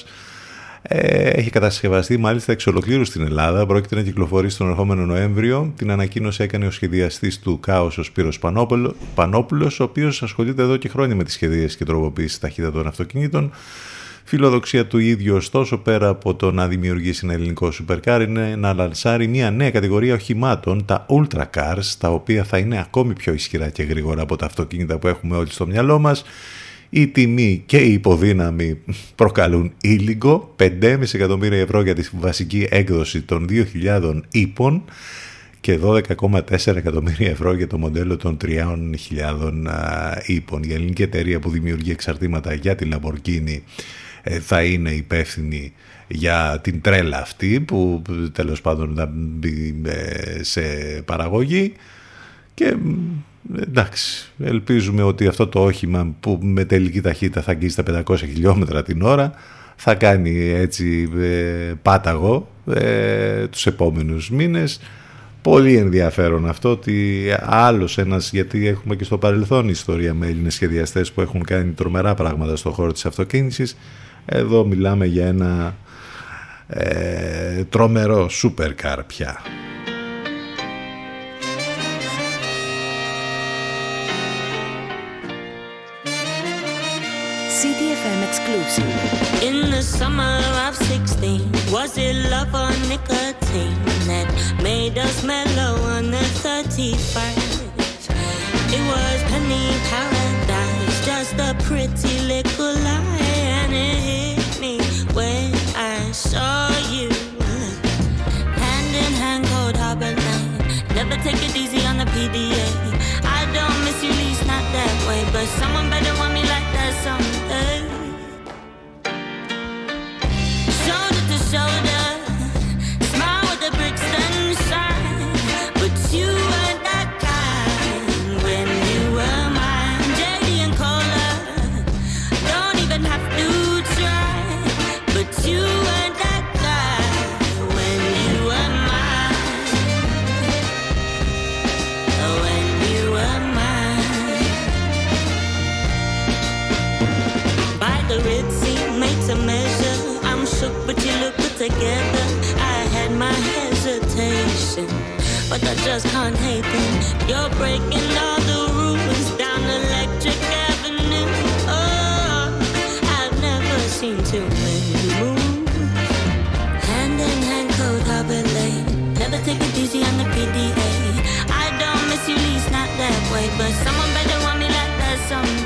Ε, έχει κατασκευαστεί μάλιστα εξ ολοκλήρου στην Ελλάδα. Πρόκειται να κυκλοφορήσει τον ερχόμενο Νοέμβριο. Την ανακοίνωση έκανε ο σχεδιαστής του Κάος ο Σπύρος Πανόπουλο- Πανόπουλος, ο οποίος ασχολείται εδώ και χρόνια με τις σχεδίες και τροποποίηση ταχύτητα των αυτοκινήτων. Φιλοδοξία του ίδιου, ωστόσο, πέρα από το να δημιουργήσει ένα ελληνικό supercar, είναι να λανσάρει μια νέα κατηγορία οχημάτων, τα ultra cars, τα οποία θα είναι ακόμη πιο ισχυρά και γρήγορα από τα αυτοκίνητα που έχουμε όλοι στο μυαλό μας. Η τιμή και η υποδύναμη προκαλούν ήλιγκο, 5,5 εκατομμύρια ευρώ για τη βασική έκδοση των 2.000 ύπων και 12,4 εκατομμύρια ευρώ για το μοντέλο των 3.000 ύπων. Η ελληνική εταιρεία που δημιουργεί εξαρτήματα για τη Lamborghini ε, θα είναι υπεύθυνη για την τρέλα αυτή που τέλος πάντων θα μπει ε, σε παραγωγή και εντάξει ελπίζουμε ότι αυτό το όχημα που με τελική ταχύτητα θα αγγίσει τα 500 χιλιόμετρα την ώρα θα κάνει έτσι ε, πάταγο ε, τους επόμενους μήνες Πολύ ενδιαφέρον αυτό ότι άλλος ένας, γιατί έχουμε και στο παρελθόν ιστορία με Έλληνες σχεδιαστές που έχουν κάνει τρομερά πράγματα στον χώρο της αυτοκίνησης. Εδώ μιλάμε για ένα ε, τρομερό σούπερ καρ πια. CTFM exclusive. In the summer of 16, was it love or nicotine that made us mellow on the 31st? It was penny paradise, just a pretty little lie, someone better want me like that someday. But I just can't hate them. You're breaking all the rules down Electric Avenue. Oh, I've never seen too many move. Hand in hand, code Harbor Lane. Never take it easy on the PDA. I don't miss you, least not that way, but someone better want me like that someday.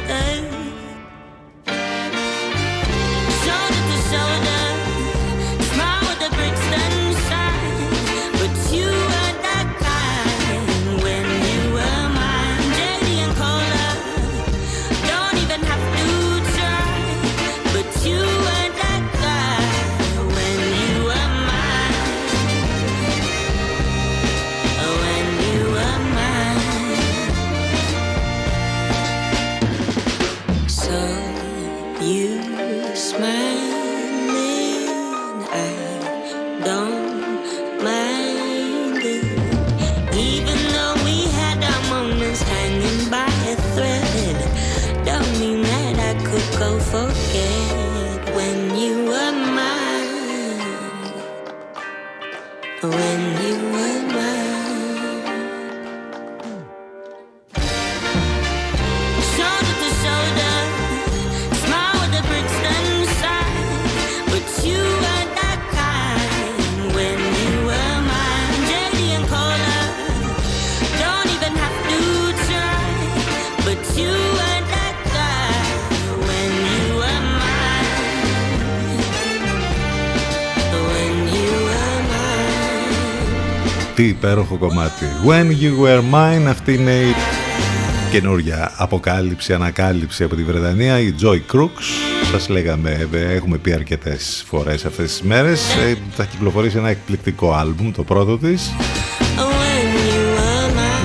Υπέροχο κομμάτι. When You Were Mine, αυτή είναι η καινούργια αποκάλυψη, ανακάλυψη από τη Βρετανία, η Joy Crooks. Σας λέγαμε, ε, έχουμε πει αρκετές φορές αυτές τις μέρες. Ε, Θα κυκλοφορήσει ένα εκπληκτικό άλμπουμ, το πρώτο της.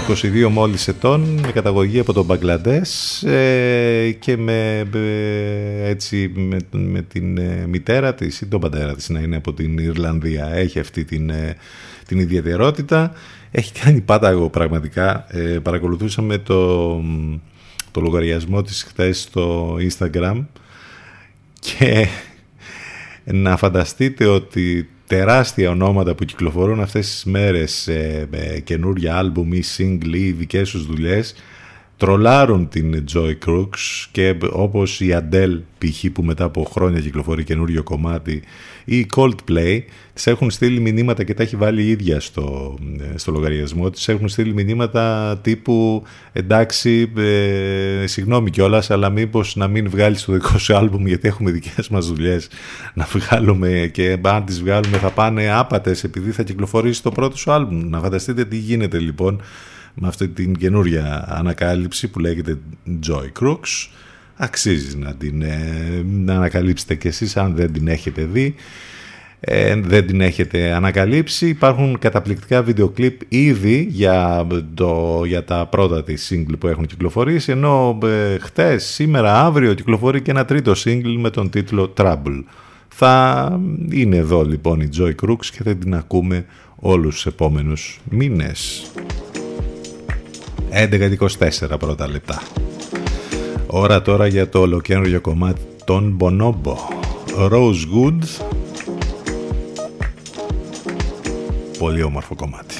22 μόλις ετών, με καταγωγή από τον Μπαγκλαντές ε, και με, ε, έτσι, με, με την ε, μητέρα της ή τον πατέρα της να είναι από την Ιρλανδία. Έχει αυτή την, ε, την ιδιαιτερότητα. Έχει κάνει πάταγο πραγματικά. Ε, παρακολουθούσαμε το, το λογαριασμό της χθες στο Instagram και να φανταστείτε ότι τεράστια ονόματα που κυκλοφορούν αυτές τις μέρες ε, με καινούρια άλμπουμ ή single ή δικές τους δουλειές τρολάρουν την Joy Crooks και όπως η Adele π.χ. που μετά από χρόνια κυκλοφορεί καινούριο κομμάτι ή η Coldplay τις έχουν στείλει μηνύματα και τα έχει βάλει η ίδια στο, ε, στο λογαριασμό της έχουν στείλει μηνύματα τύπου εντάξει ε, συγγνώμη κιόλας, αλλά μήπως να μην βγάλεις το δικό σου άλμπουμ γιατί έχουμε δικές μας δουλειές να βγάλουμε και αν τις βγάλουμε θα πάνε άπατες επειδή θα κυκλοφορήσει το πρώτο σου άλμπουμ να φανταστείτε τι γίνεται λοιπόν με αυτή την καινούρια ανακάλυψη που λέγεται Joy Crooks. Αξίζει να την ε, να ανακαλύψετε κι εσείς αν δεν την έχετε δει. Ε, δεν την έχετε ανακαλύψει. Υπάρχουν καταπληκτικά βίντεο κλιπ ήδη για, το, για τα πρώτα της single που έχουν κυκλοφορήσει ενώ ε, χτες, σήμερα, αύριο κυκλοφορεί και ένα τρίτο single με τον τίτλο Trouble. Θα είναι εδώ λοιπόν η Joy Crooks και θα την ακούμε όλους τους επόμενους μήνες 11-24 πρώτα λεπτά. Ώρα τώρα για το ολοκένουργιο κομμάτι των Bonobo. Rose Good. Πολύ όμορφο κομμάτι.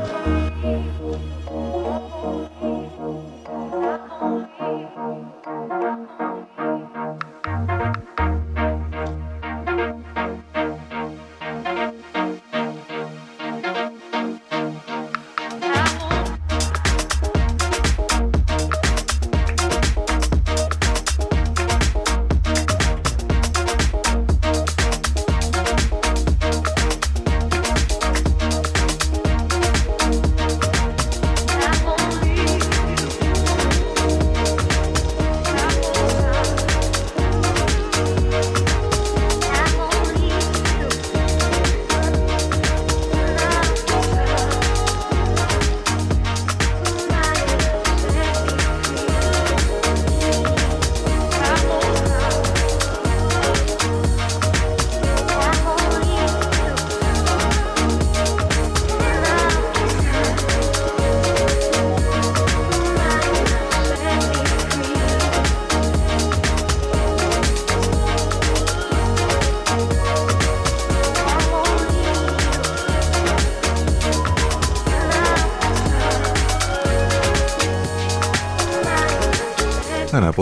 Bye.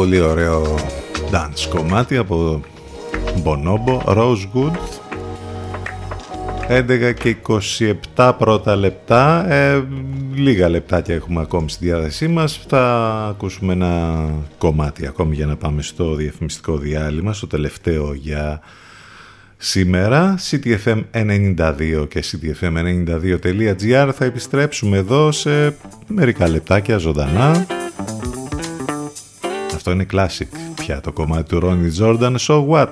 Πολύ ωραίο dance κομμάτι από Bonobo, Rosewood 11 και 27 πρώτα λεπτά. Ε, λίγα λεπτάκια έχουμε ακόμη στη διάθεσή μας. Θα ακούσουμε ένα κομμάτι ακόμη για να πάμε στο διαφημιστικό διάλειμμα στο τελευταίο για σήμερα. Ctfm92 και ctfm92.gr θα επιστρέψουμε εδώ σε μερικά λεπτάκια ζωντανά αυτό είναι classic πια το κομμάτι του Ronnie Jordan So What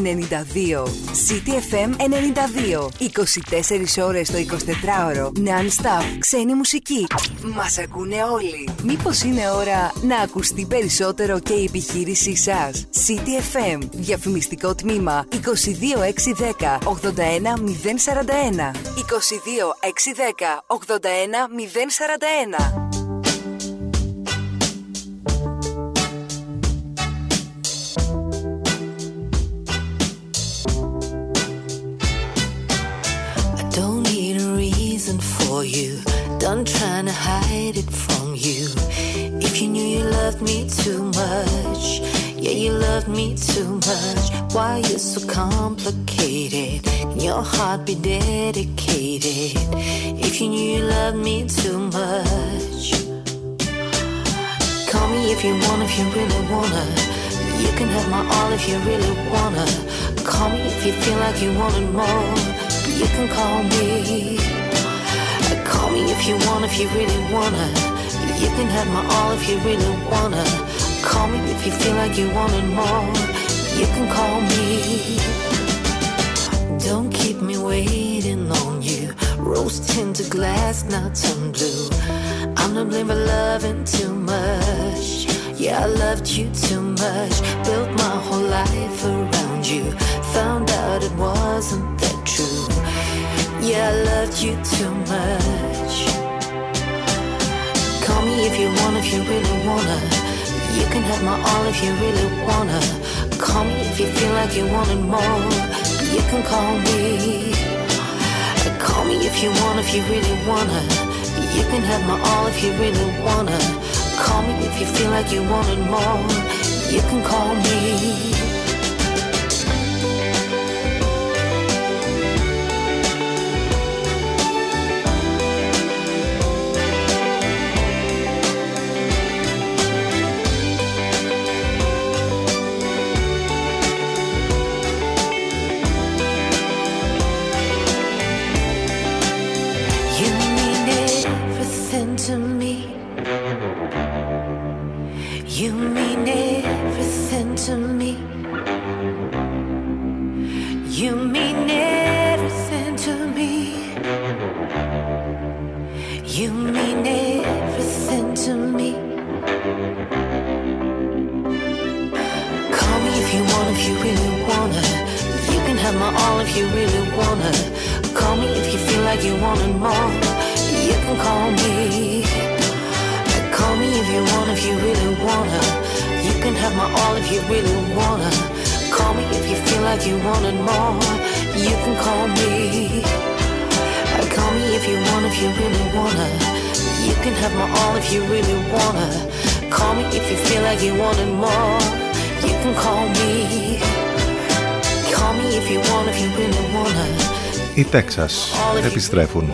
92. City FM 92. 24 ώρες το 24ωρο. Non-stop. Ξένη μουσική. Μας ακούνε όλοι. Μήπως είναι ώρα να ακουστεί περισσότερο και η επιχείρησή σας; City FM. Διαφημιστικό τμήμα 22610 81041. 22610 81041. Hide it from you. If you knew you loved me too much, yeah, you loved me too much. Why you so complicated? Can your heart be dedicated? If you knew you loved me too much. Call me if you want, if you really wanna. You can have my all if you really wanna. Call me if you feel like you wanted more. You can call me. Me if you want, if you really wanna. You can have my all if you really wanna. Call me if you feel like you wanted more. You can call me. Don't keep me waiting on you. Rose tinted glass now turn blue. I'm not blame for loving too much. Yeah, I loved you too much. Built my whole life around you. Found out it wasn't that true. Yeah, I loved you too much. If you want, if you really wanna. You can have my all if you really wanna. Call me if you feel like you wanted more. You can call me. Call me if you want, if you really wanna. You can have my all if you really wanna. Call me if you feel like you wanted more. You can call me. Οι Texas επιστρέφουν.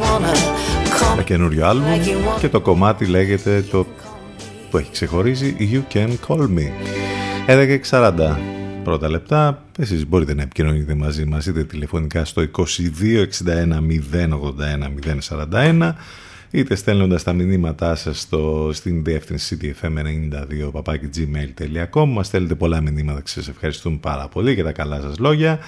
Με καινούριο άλμπουμ και το κομμάτι λέγεται το που έχει ξεχωρίσει You Can Call Me. 11.40 πρώτα λεπτά. Εσείς μπορείτε να επικοινωνείτε μαζί μας. Είτε τηλεφωνικά στο 2261 081 041 είτε στέλνοντας τα μηνύματά σας στο, στην διεύθυνση ctfm92 gmail.com μας στέλνετε πολλά μηνύματα και σας ευχαριστούμε πάρα πολύ για τα καλά σας λόγια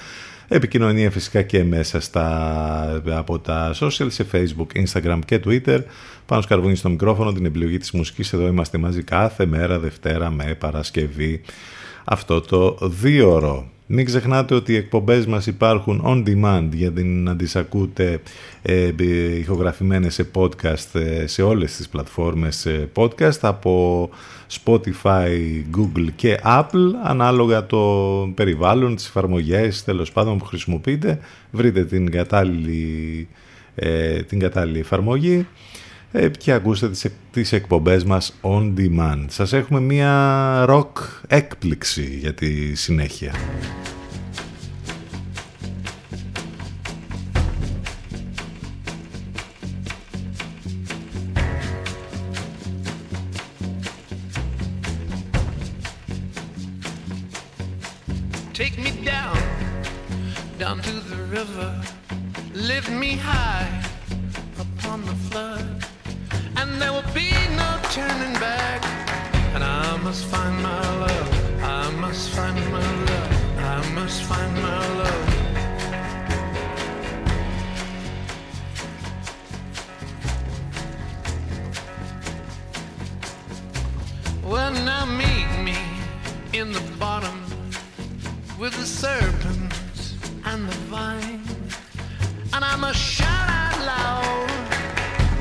Επικοινωνία φυσικά και μέσα στα, από τα social σε facebook, instagram και twitter. Πάνω σκαρβούνι στο μικρόφωνο την επιλογή της μουσικής. Εδώ είμαστε μαζί κάθε μέρα Δευτέρα με Παρασκευή αυτό το δίωρο. Μην ξεχνάτε ότι οι εκπομπές μας υπάρχουν on demand για να τις ακούτε ε, ηχογραφημένες σε podcast ε, σε όλες τις πλατφόρμες ε, podcast από Spotify, Google και Apple ανάλογα το περιβάλλον, τις εφαρμογές τέλος πάντων που χρησιμοποιείτε βρείτε την κατάλληλη, ε, την κατάλληλη εφαρμογή. ε, και ακούστε τις, τις εκπομπές μας on demand. Σας έχουμε μία rock έκπληξη για τη συνέχεια. Take me down, down to the river. Lift me high upon the flood. And there will be no turning back. And I must find my love. I must find my love. I must find my love. Well, now meet me in the bottom with the serpents and the vine. And I must shout out loud.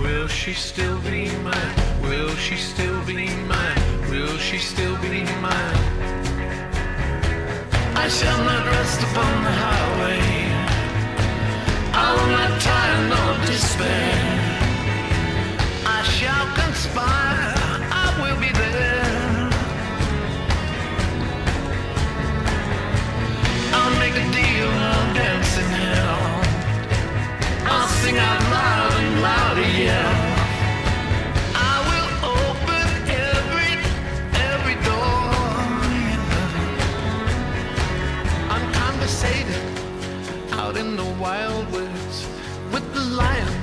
Will she still be mine? Will she still be mine? Will she still be mine? I shall not rest upon the highway. I will not tire nor despair. I shall conspire. I will be there. I'll make a deal. I'll dance in hell. I'll sing out loud louder yell. I will open every every door. I'm conversating out in the wild woods with the lion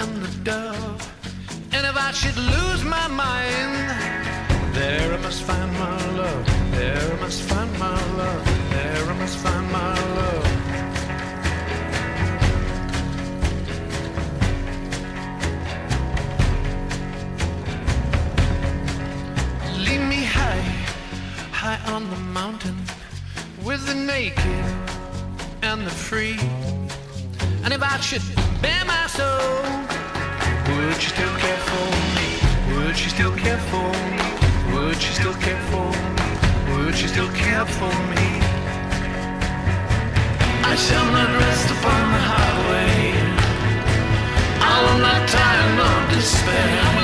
and the dove. And if I should lose my mind, there I must find my love. There I must find my love. There I must find my love. Lead me high, high on the mountain with the naked and the free. And if I should bare my soul, would you still care for me? Would you still care for me? Would you still care for me? Would you still care for me? I shall not rest upon the highway. I will not tire nor despair.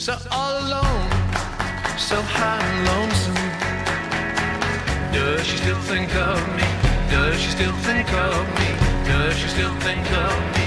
So all alone, so high and lonesome. Does she still think of me? Does she still think of me? Does she still think of me?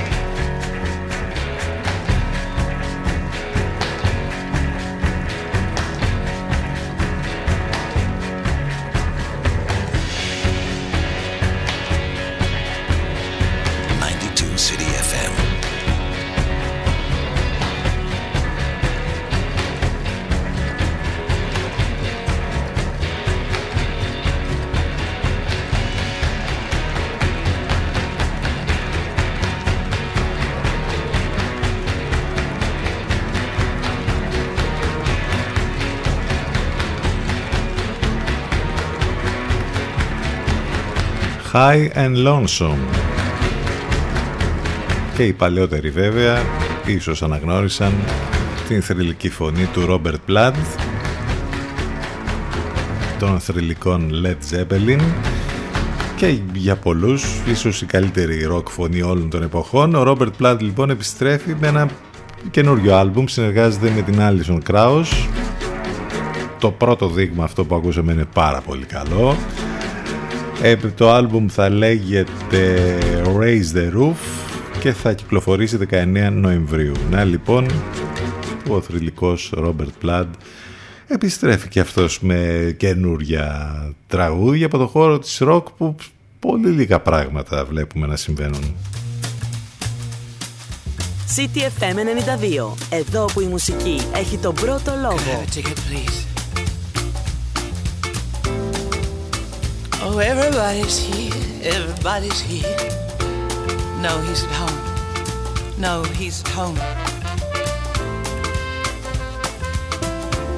High and Lonesome. Και οι παλαιότεροι βέβαια ίσως αναγνώρισαν την θρηλυκή φωνή του Robert Plant των θρηλυκών Led Zeppelin και για πολλούς ίσως η καλύτερη rock φωνή όλων των εποχών. Ο Robert Plant λοιπόν επιστρέφει με ένα καινούριο άλμπουμ, συνεργάζεται με την Alison Krauss. Το πρώτο δείγμα αυτό που ακούσαμε είναι πάρα πολύ καλό. Ε, το άλμπουμ θα λέγεται Raise the Roof και θα κυκλοφορήσει 19 Νοεμβρίου. Να λοιπόν, ο θρηλυκός Robert Plant επιστρέφει και αυτός με καινούρια τραγούδια από το χώρο της rock που πολύ λίγα πράγματα βλέπουμε να συμβαίνουν. CTFM 92. Εδώ που η μουσική έχει τον πρώτο λόγο. Oh, everybody's here, everybody's here. No, he's at home. No, he's at home.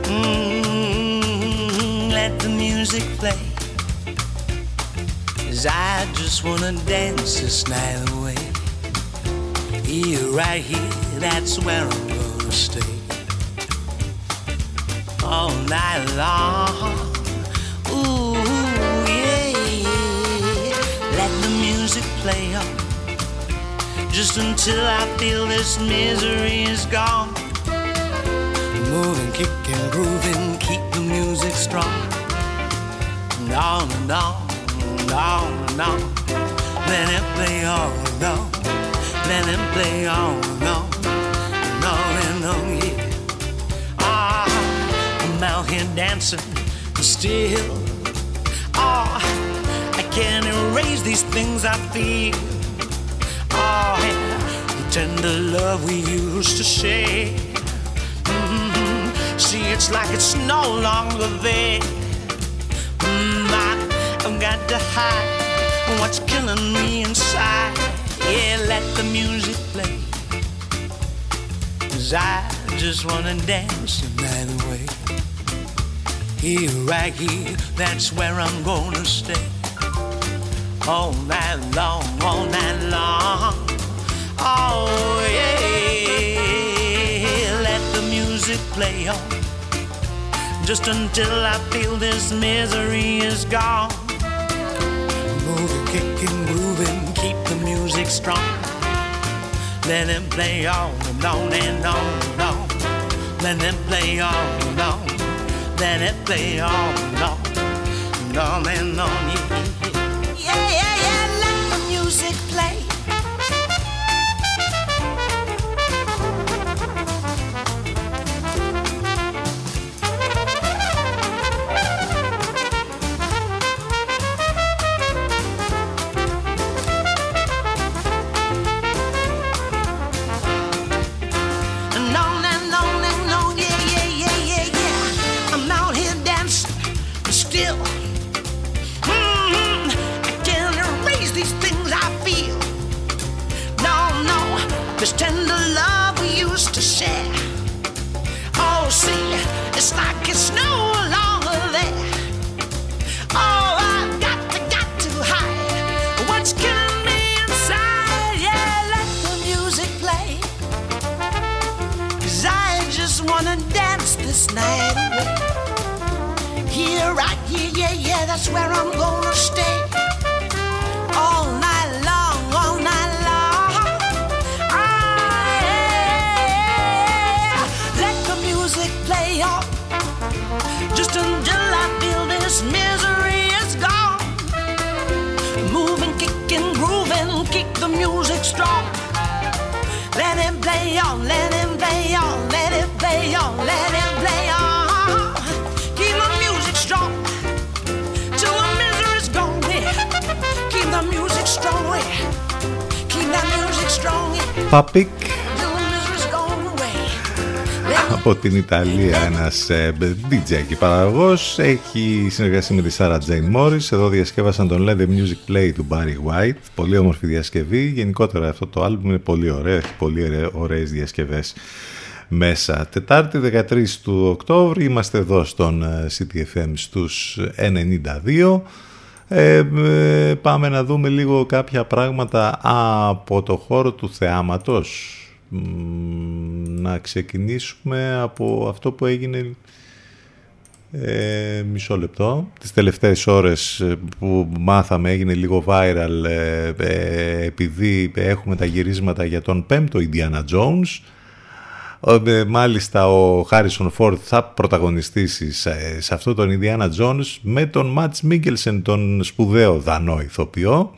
Mm, let the music play. Cause I just wanna dance this night away. Here, right here, that's where I'm gonna stay. All night long. Let the music play on. Just until I feel this misery is gone. Moving, kicking, grooving, keep the music strong. on and on and on and on. Let him play on and on. Let him play on and on and on and on, yeah. Ah, I'm out here dancing still. Can't erase these things I feel. Oh, yeah, the tender love we used to share. Mhm. See, it's like it's no longer there. Mm, I, I've got to hide what's killing me inside. Yeah, let the music play. Cause I just wanna dance the night away. Here, right here, that's where I'm gonna stay. All night long, all night long. Oh, yeah. Let the music play on. Just until I feel this misery is gone. Moving, kicking, grooving, keep the music strong. Let it play on and on and on and on. Let it play on and on. Let it play on and on and on and on. Την Ιταλία ένας ε, DJ και παραγωγός. Έχει συνεργαστεί με τη Sarah Jane Morris. Εδώ διασκεύασαν τον Let the Music Play του Barry White. Πολύ όμορφη διασκευή. Γενικότερα αυτό το άλμπουμ είναι πολύ ωραίο. Έχει πολύ ωραίε- ωραίες διασκευές μέσα. Τετάρτη 13 του Οκτώβρη είμαστε εδώ στον ε, CTFM στους 92 ε, ε, πάμε να δούμε λίγο κάποια πράγματα από το χώρο του θεάματος. Μ, να ξεκινήσουμε από αυτό που έγινε ε, μισό λεπτό. Τις τελευταίες ώρες ε, που μάθαμε έγινε λίγο viral ε, ε, επειδή έχουμε τα γυρίσματα για τον πέμπτο Indiana Jones. Ο, ε, μάλιστα ο Harrison Ford θα πρωταγωνιστήσει σε, σε αυτό τον Indiana Jones με τον Mats Mikkelsen, τον σπουδαίο δανό ηθοποιό.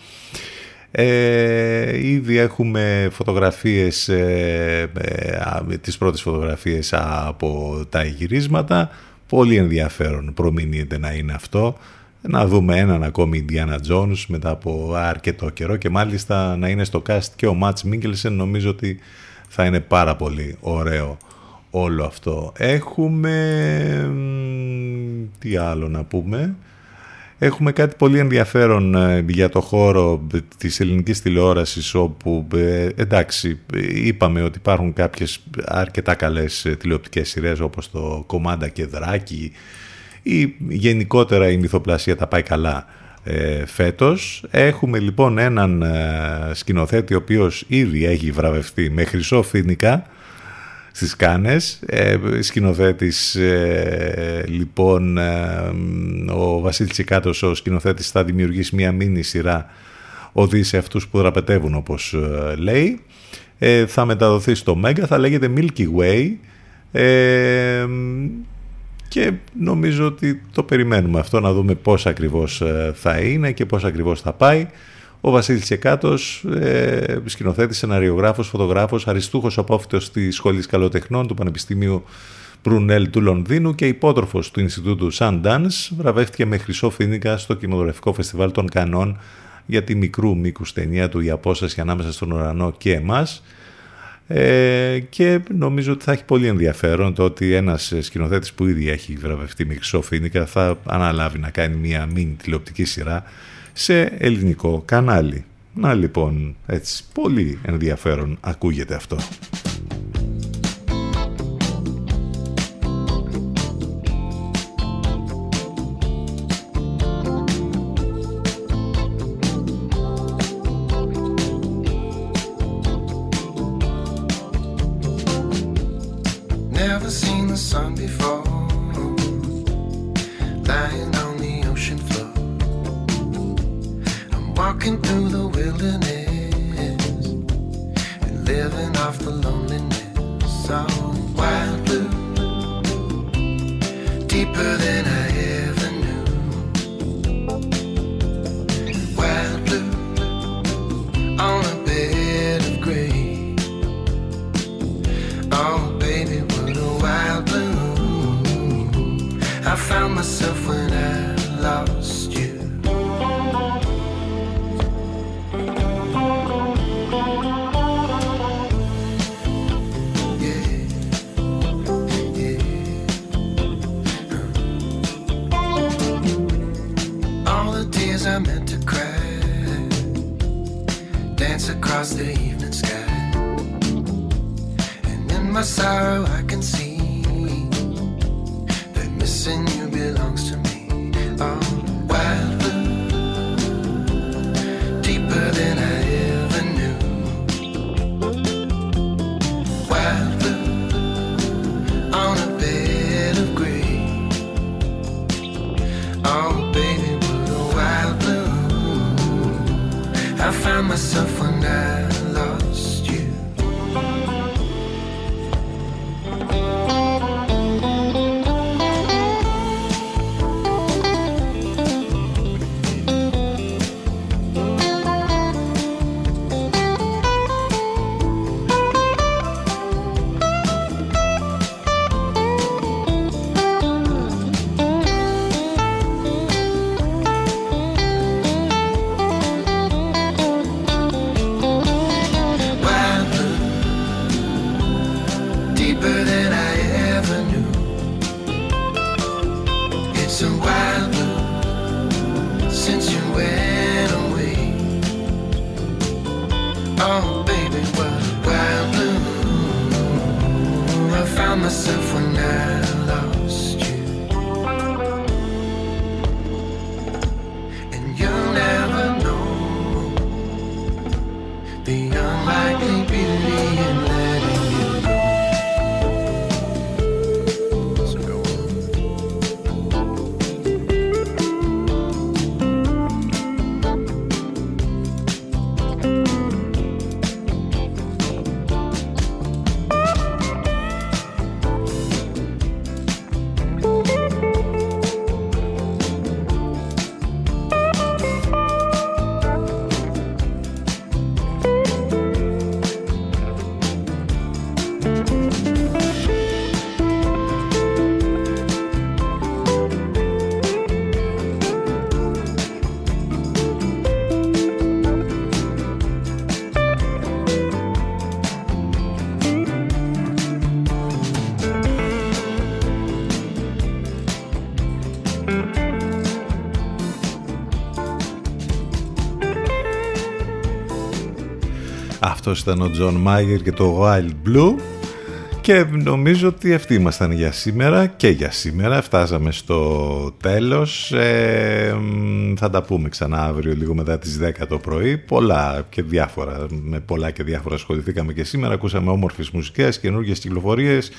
Ε, ήδη έχουμε φωτογραφίες, ε, ε, α, τις πρώτες φωτογραφίες από τα γυρίσματα. Πολύ ενδιαφέρον προμηνύεται να είναι αυτό. Να δούμε έναν ακόμη Indiana Jones μετά από αρκετό καιρό και μάλιστα να είναι στο cast και ο Mats Mikkelsen. Νομίζω ότι θα είναι πάρα πολύ ωραίο όλο αυτό. Έχουμε... μ, Τι άλλο να πούμε... Έχουμε κάτι πολύ ενδιαφέρον ε, για το χώρο ε, της ελληνικής τηλεόρασης όπου ε, εντάξει είπαμε ότι υπάρχουν κάποιες αρκετά καλές ε, τηλεοπτικές σειρές όπως το Κομάντα και Δράκη ή γενικότερα η μυθοπλασία τα πάει καλά ε, φέτος. Έχουμε λοιπόν έναν ε, σκηνοθέτη ο οποίος ήδη έχει βραβευτεί με χρυσό φοινικά στις Κάνες. Ε, σκηνοθέτης ε, λοιπόν ε, ο Βασίλης Τσικάτος ο σκηνοθέτης θα δημιουργήσει μια μίνι σειρά οδεί σε αυτούς που δραπετεύουν όπως ε, λέει. Ε, θα μεταδοθεί στο Μέγκα, θα λέγεται Milky Way. Ε, και νομίζω ότι το περιμένουμε αυτό να δούμε πώς ακριβώς ε, θα είναι και πώς ακριβώς θα πάει. Ο Βασίλης Τσεκάτος, ε, σκηνοθέτης, σεναριογράφος, φωτογράφος, αριστούχος απόφυτος της Σχολής Καλοτεχνών του Πανεπιστημίου Μπρουνέλ του Λονδίνου και υπότροφος του Ινστιτούτου Sundance, βραβεύτηκε με χρυσό φίνικα στο κινηματογραφικό φεστιβάλ των Κανών για τη μικρού μήκους ταινία του «Η απόσταση ανάμεσα στον ουρανό και εμάς». Ε, και νομίζω ότι θα έχει πολύ ενδιαφέρον το ότι ένας σκηνοθέτης που ήδη έχει βραβευτεί με χρυσό φίνικα θα αναλάβει να κάνει μια μίνι τηλεοπτική σειρά σε ελληνικό κανάλι. Να λοιπόν, έτσι, πολύ ενδιαφέρον ακούγεται αυτό. Αυτός ήταν ο Τζον Μάγερ και το Wild Blue. Και νομίζω ότι αυτοί ήμασταν για σήμερα και για σήμερα. Φτάσαμε στο τέλος. Ε, μ, θα τα πούμε ξανά αύριο λίγο μετά τις 10 το πρωί. Πολλά και διάφορα με πολλά και διάφορα ασχοληθήκαμε και σήμερα. Ακούσαμε όμορφες μουσικές, καινούργιες κυκλοφορίες.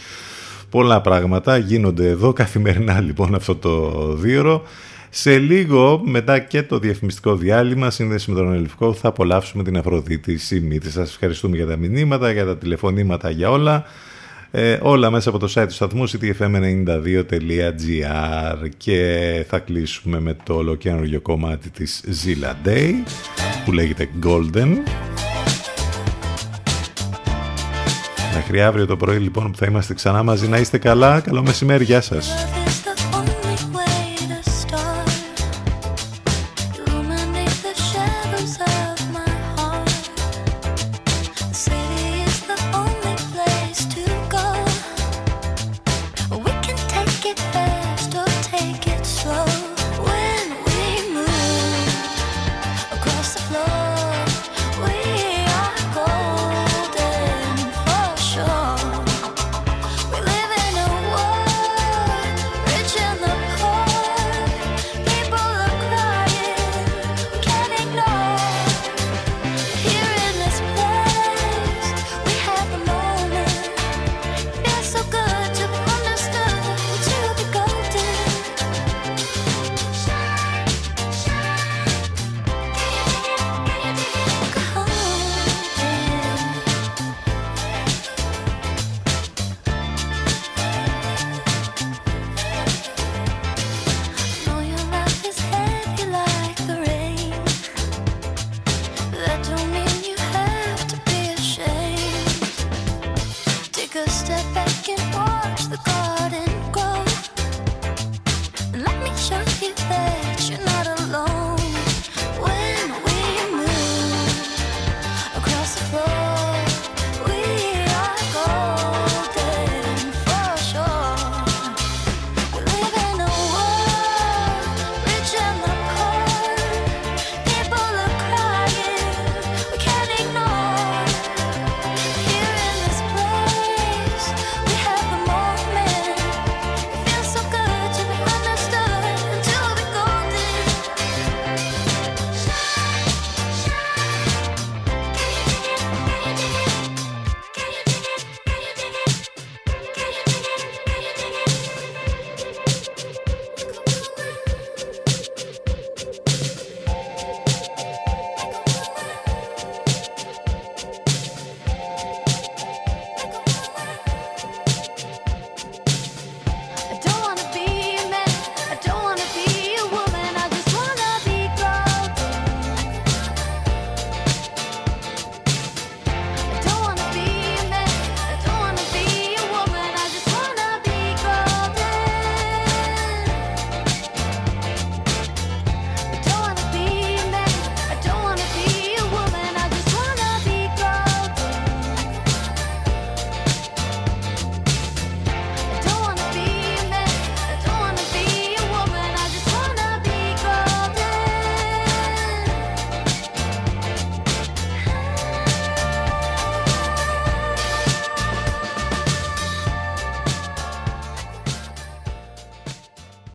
Πολλά πράγματα γίνονται εδώ καθημερινά λοιπόν αυτό το δίωρο σε λίγο μετά και το διαφημιστικό διάλειμμα σύνδεση με τον Ελευκό θα απολαύσουμε την Αφροδίτη Σιμίτη. Σας ευχαριστούμε για τα μηνύματα, για τα τηλεφωνήματα, για όλα. Ε, όλα μέσα από το site του σταθμού ctfm92.gr και θα κλείσουμε με το ολοκένουργιο κομμάτι της Zilla Day που λέγεται Golden. Μέχρι αύριο το πρωί λοιπόν που θα είμαστε ξανά μαζί να είστε καλά. Καλό μεσημέρι, γεια σας.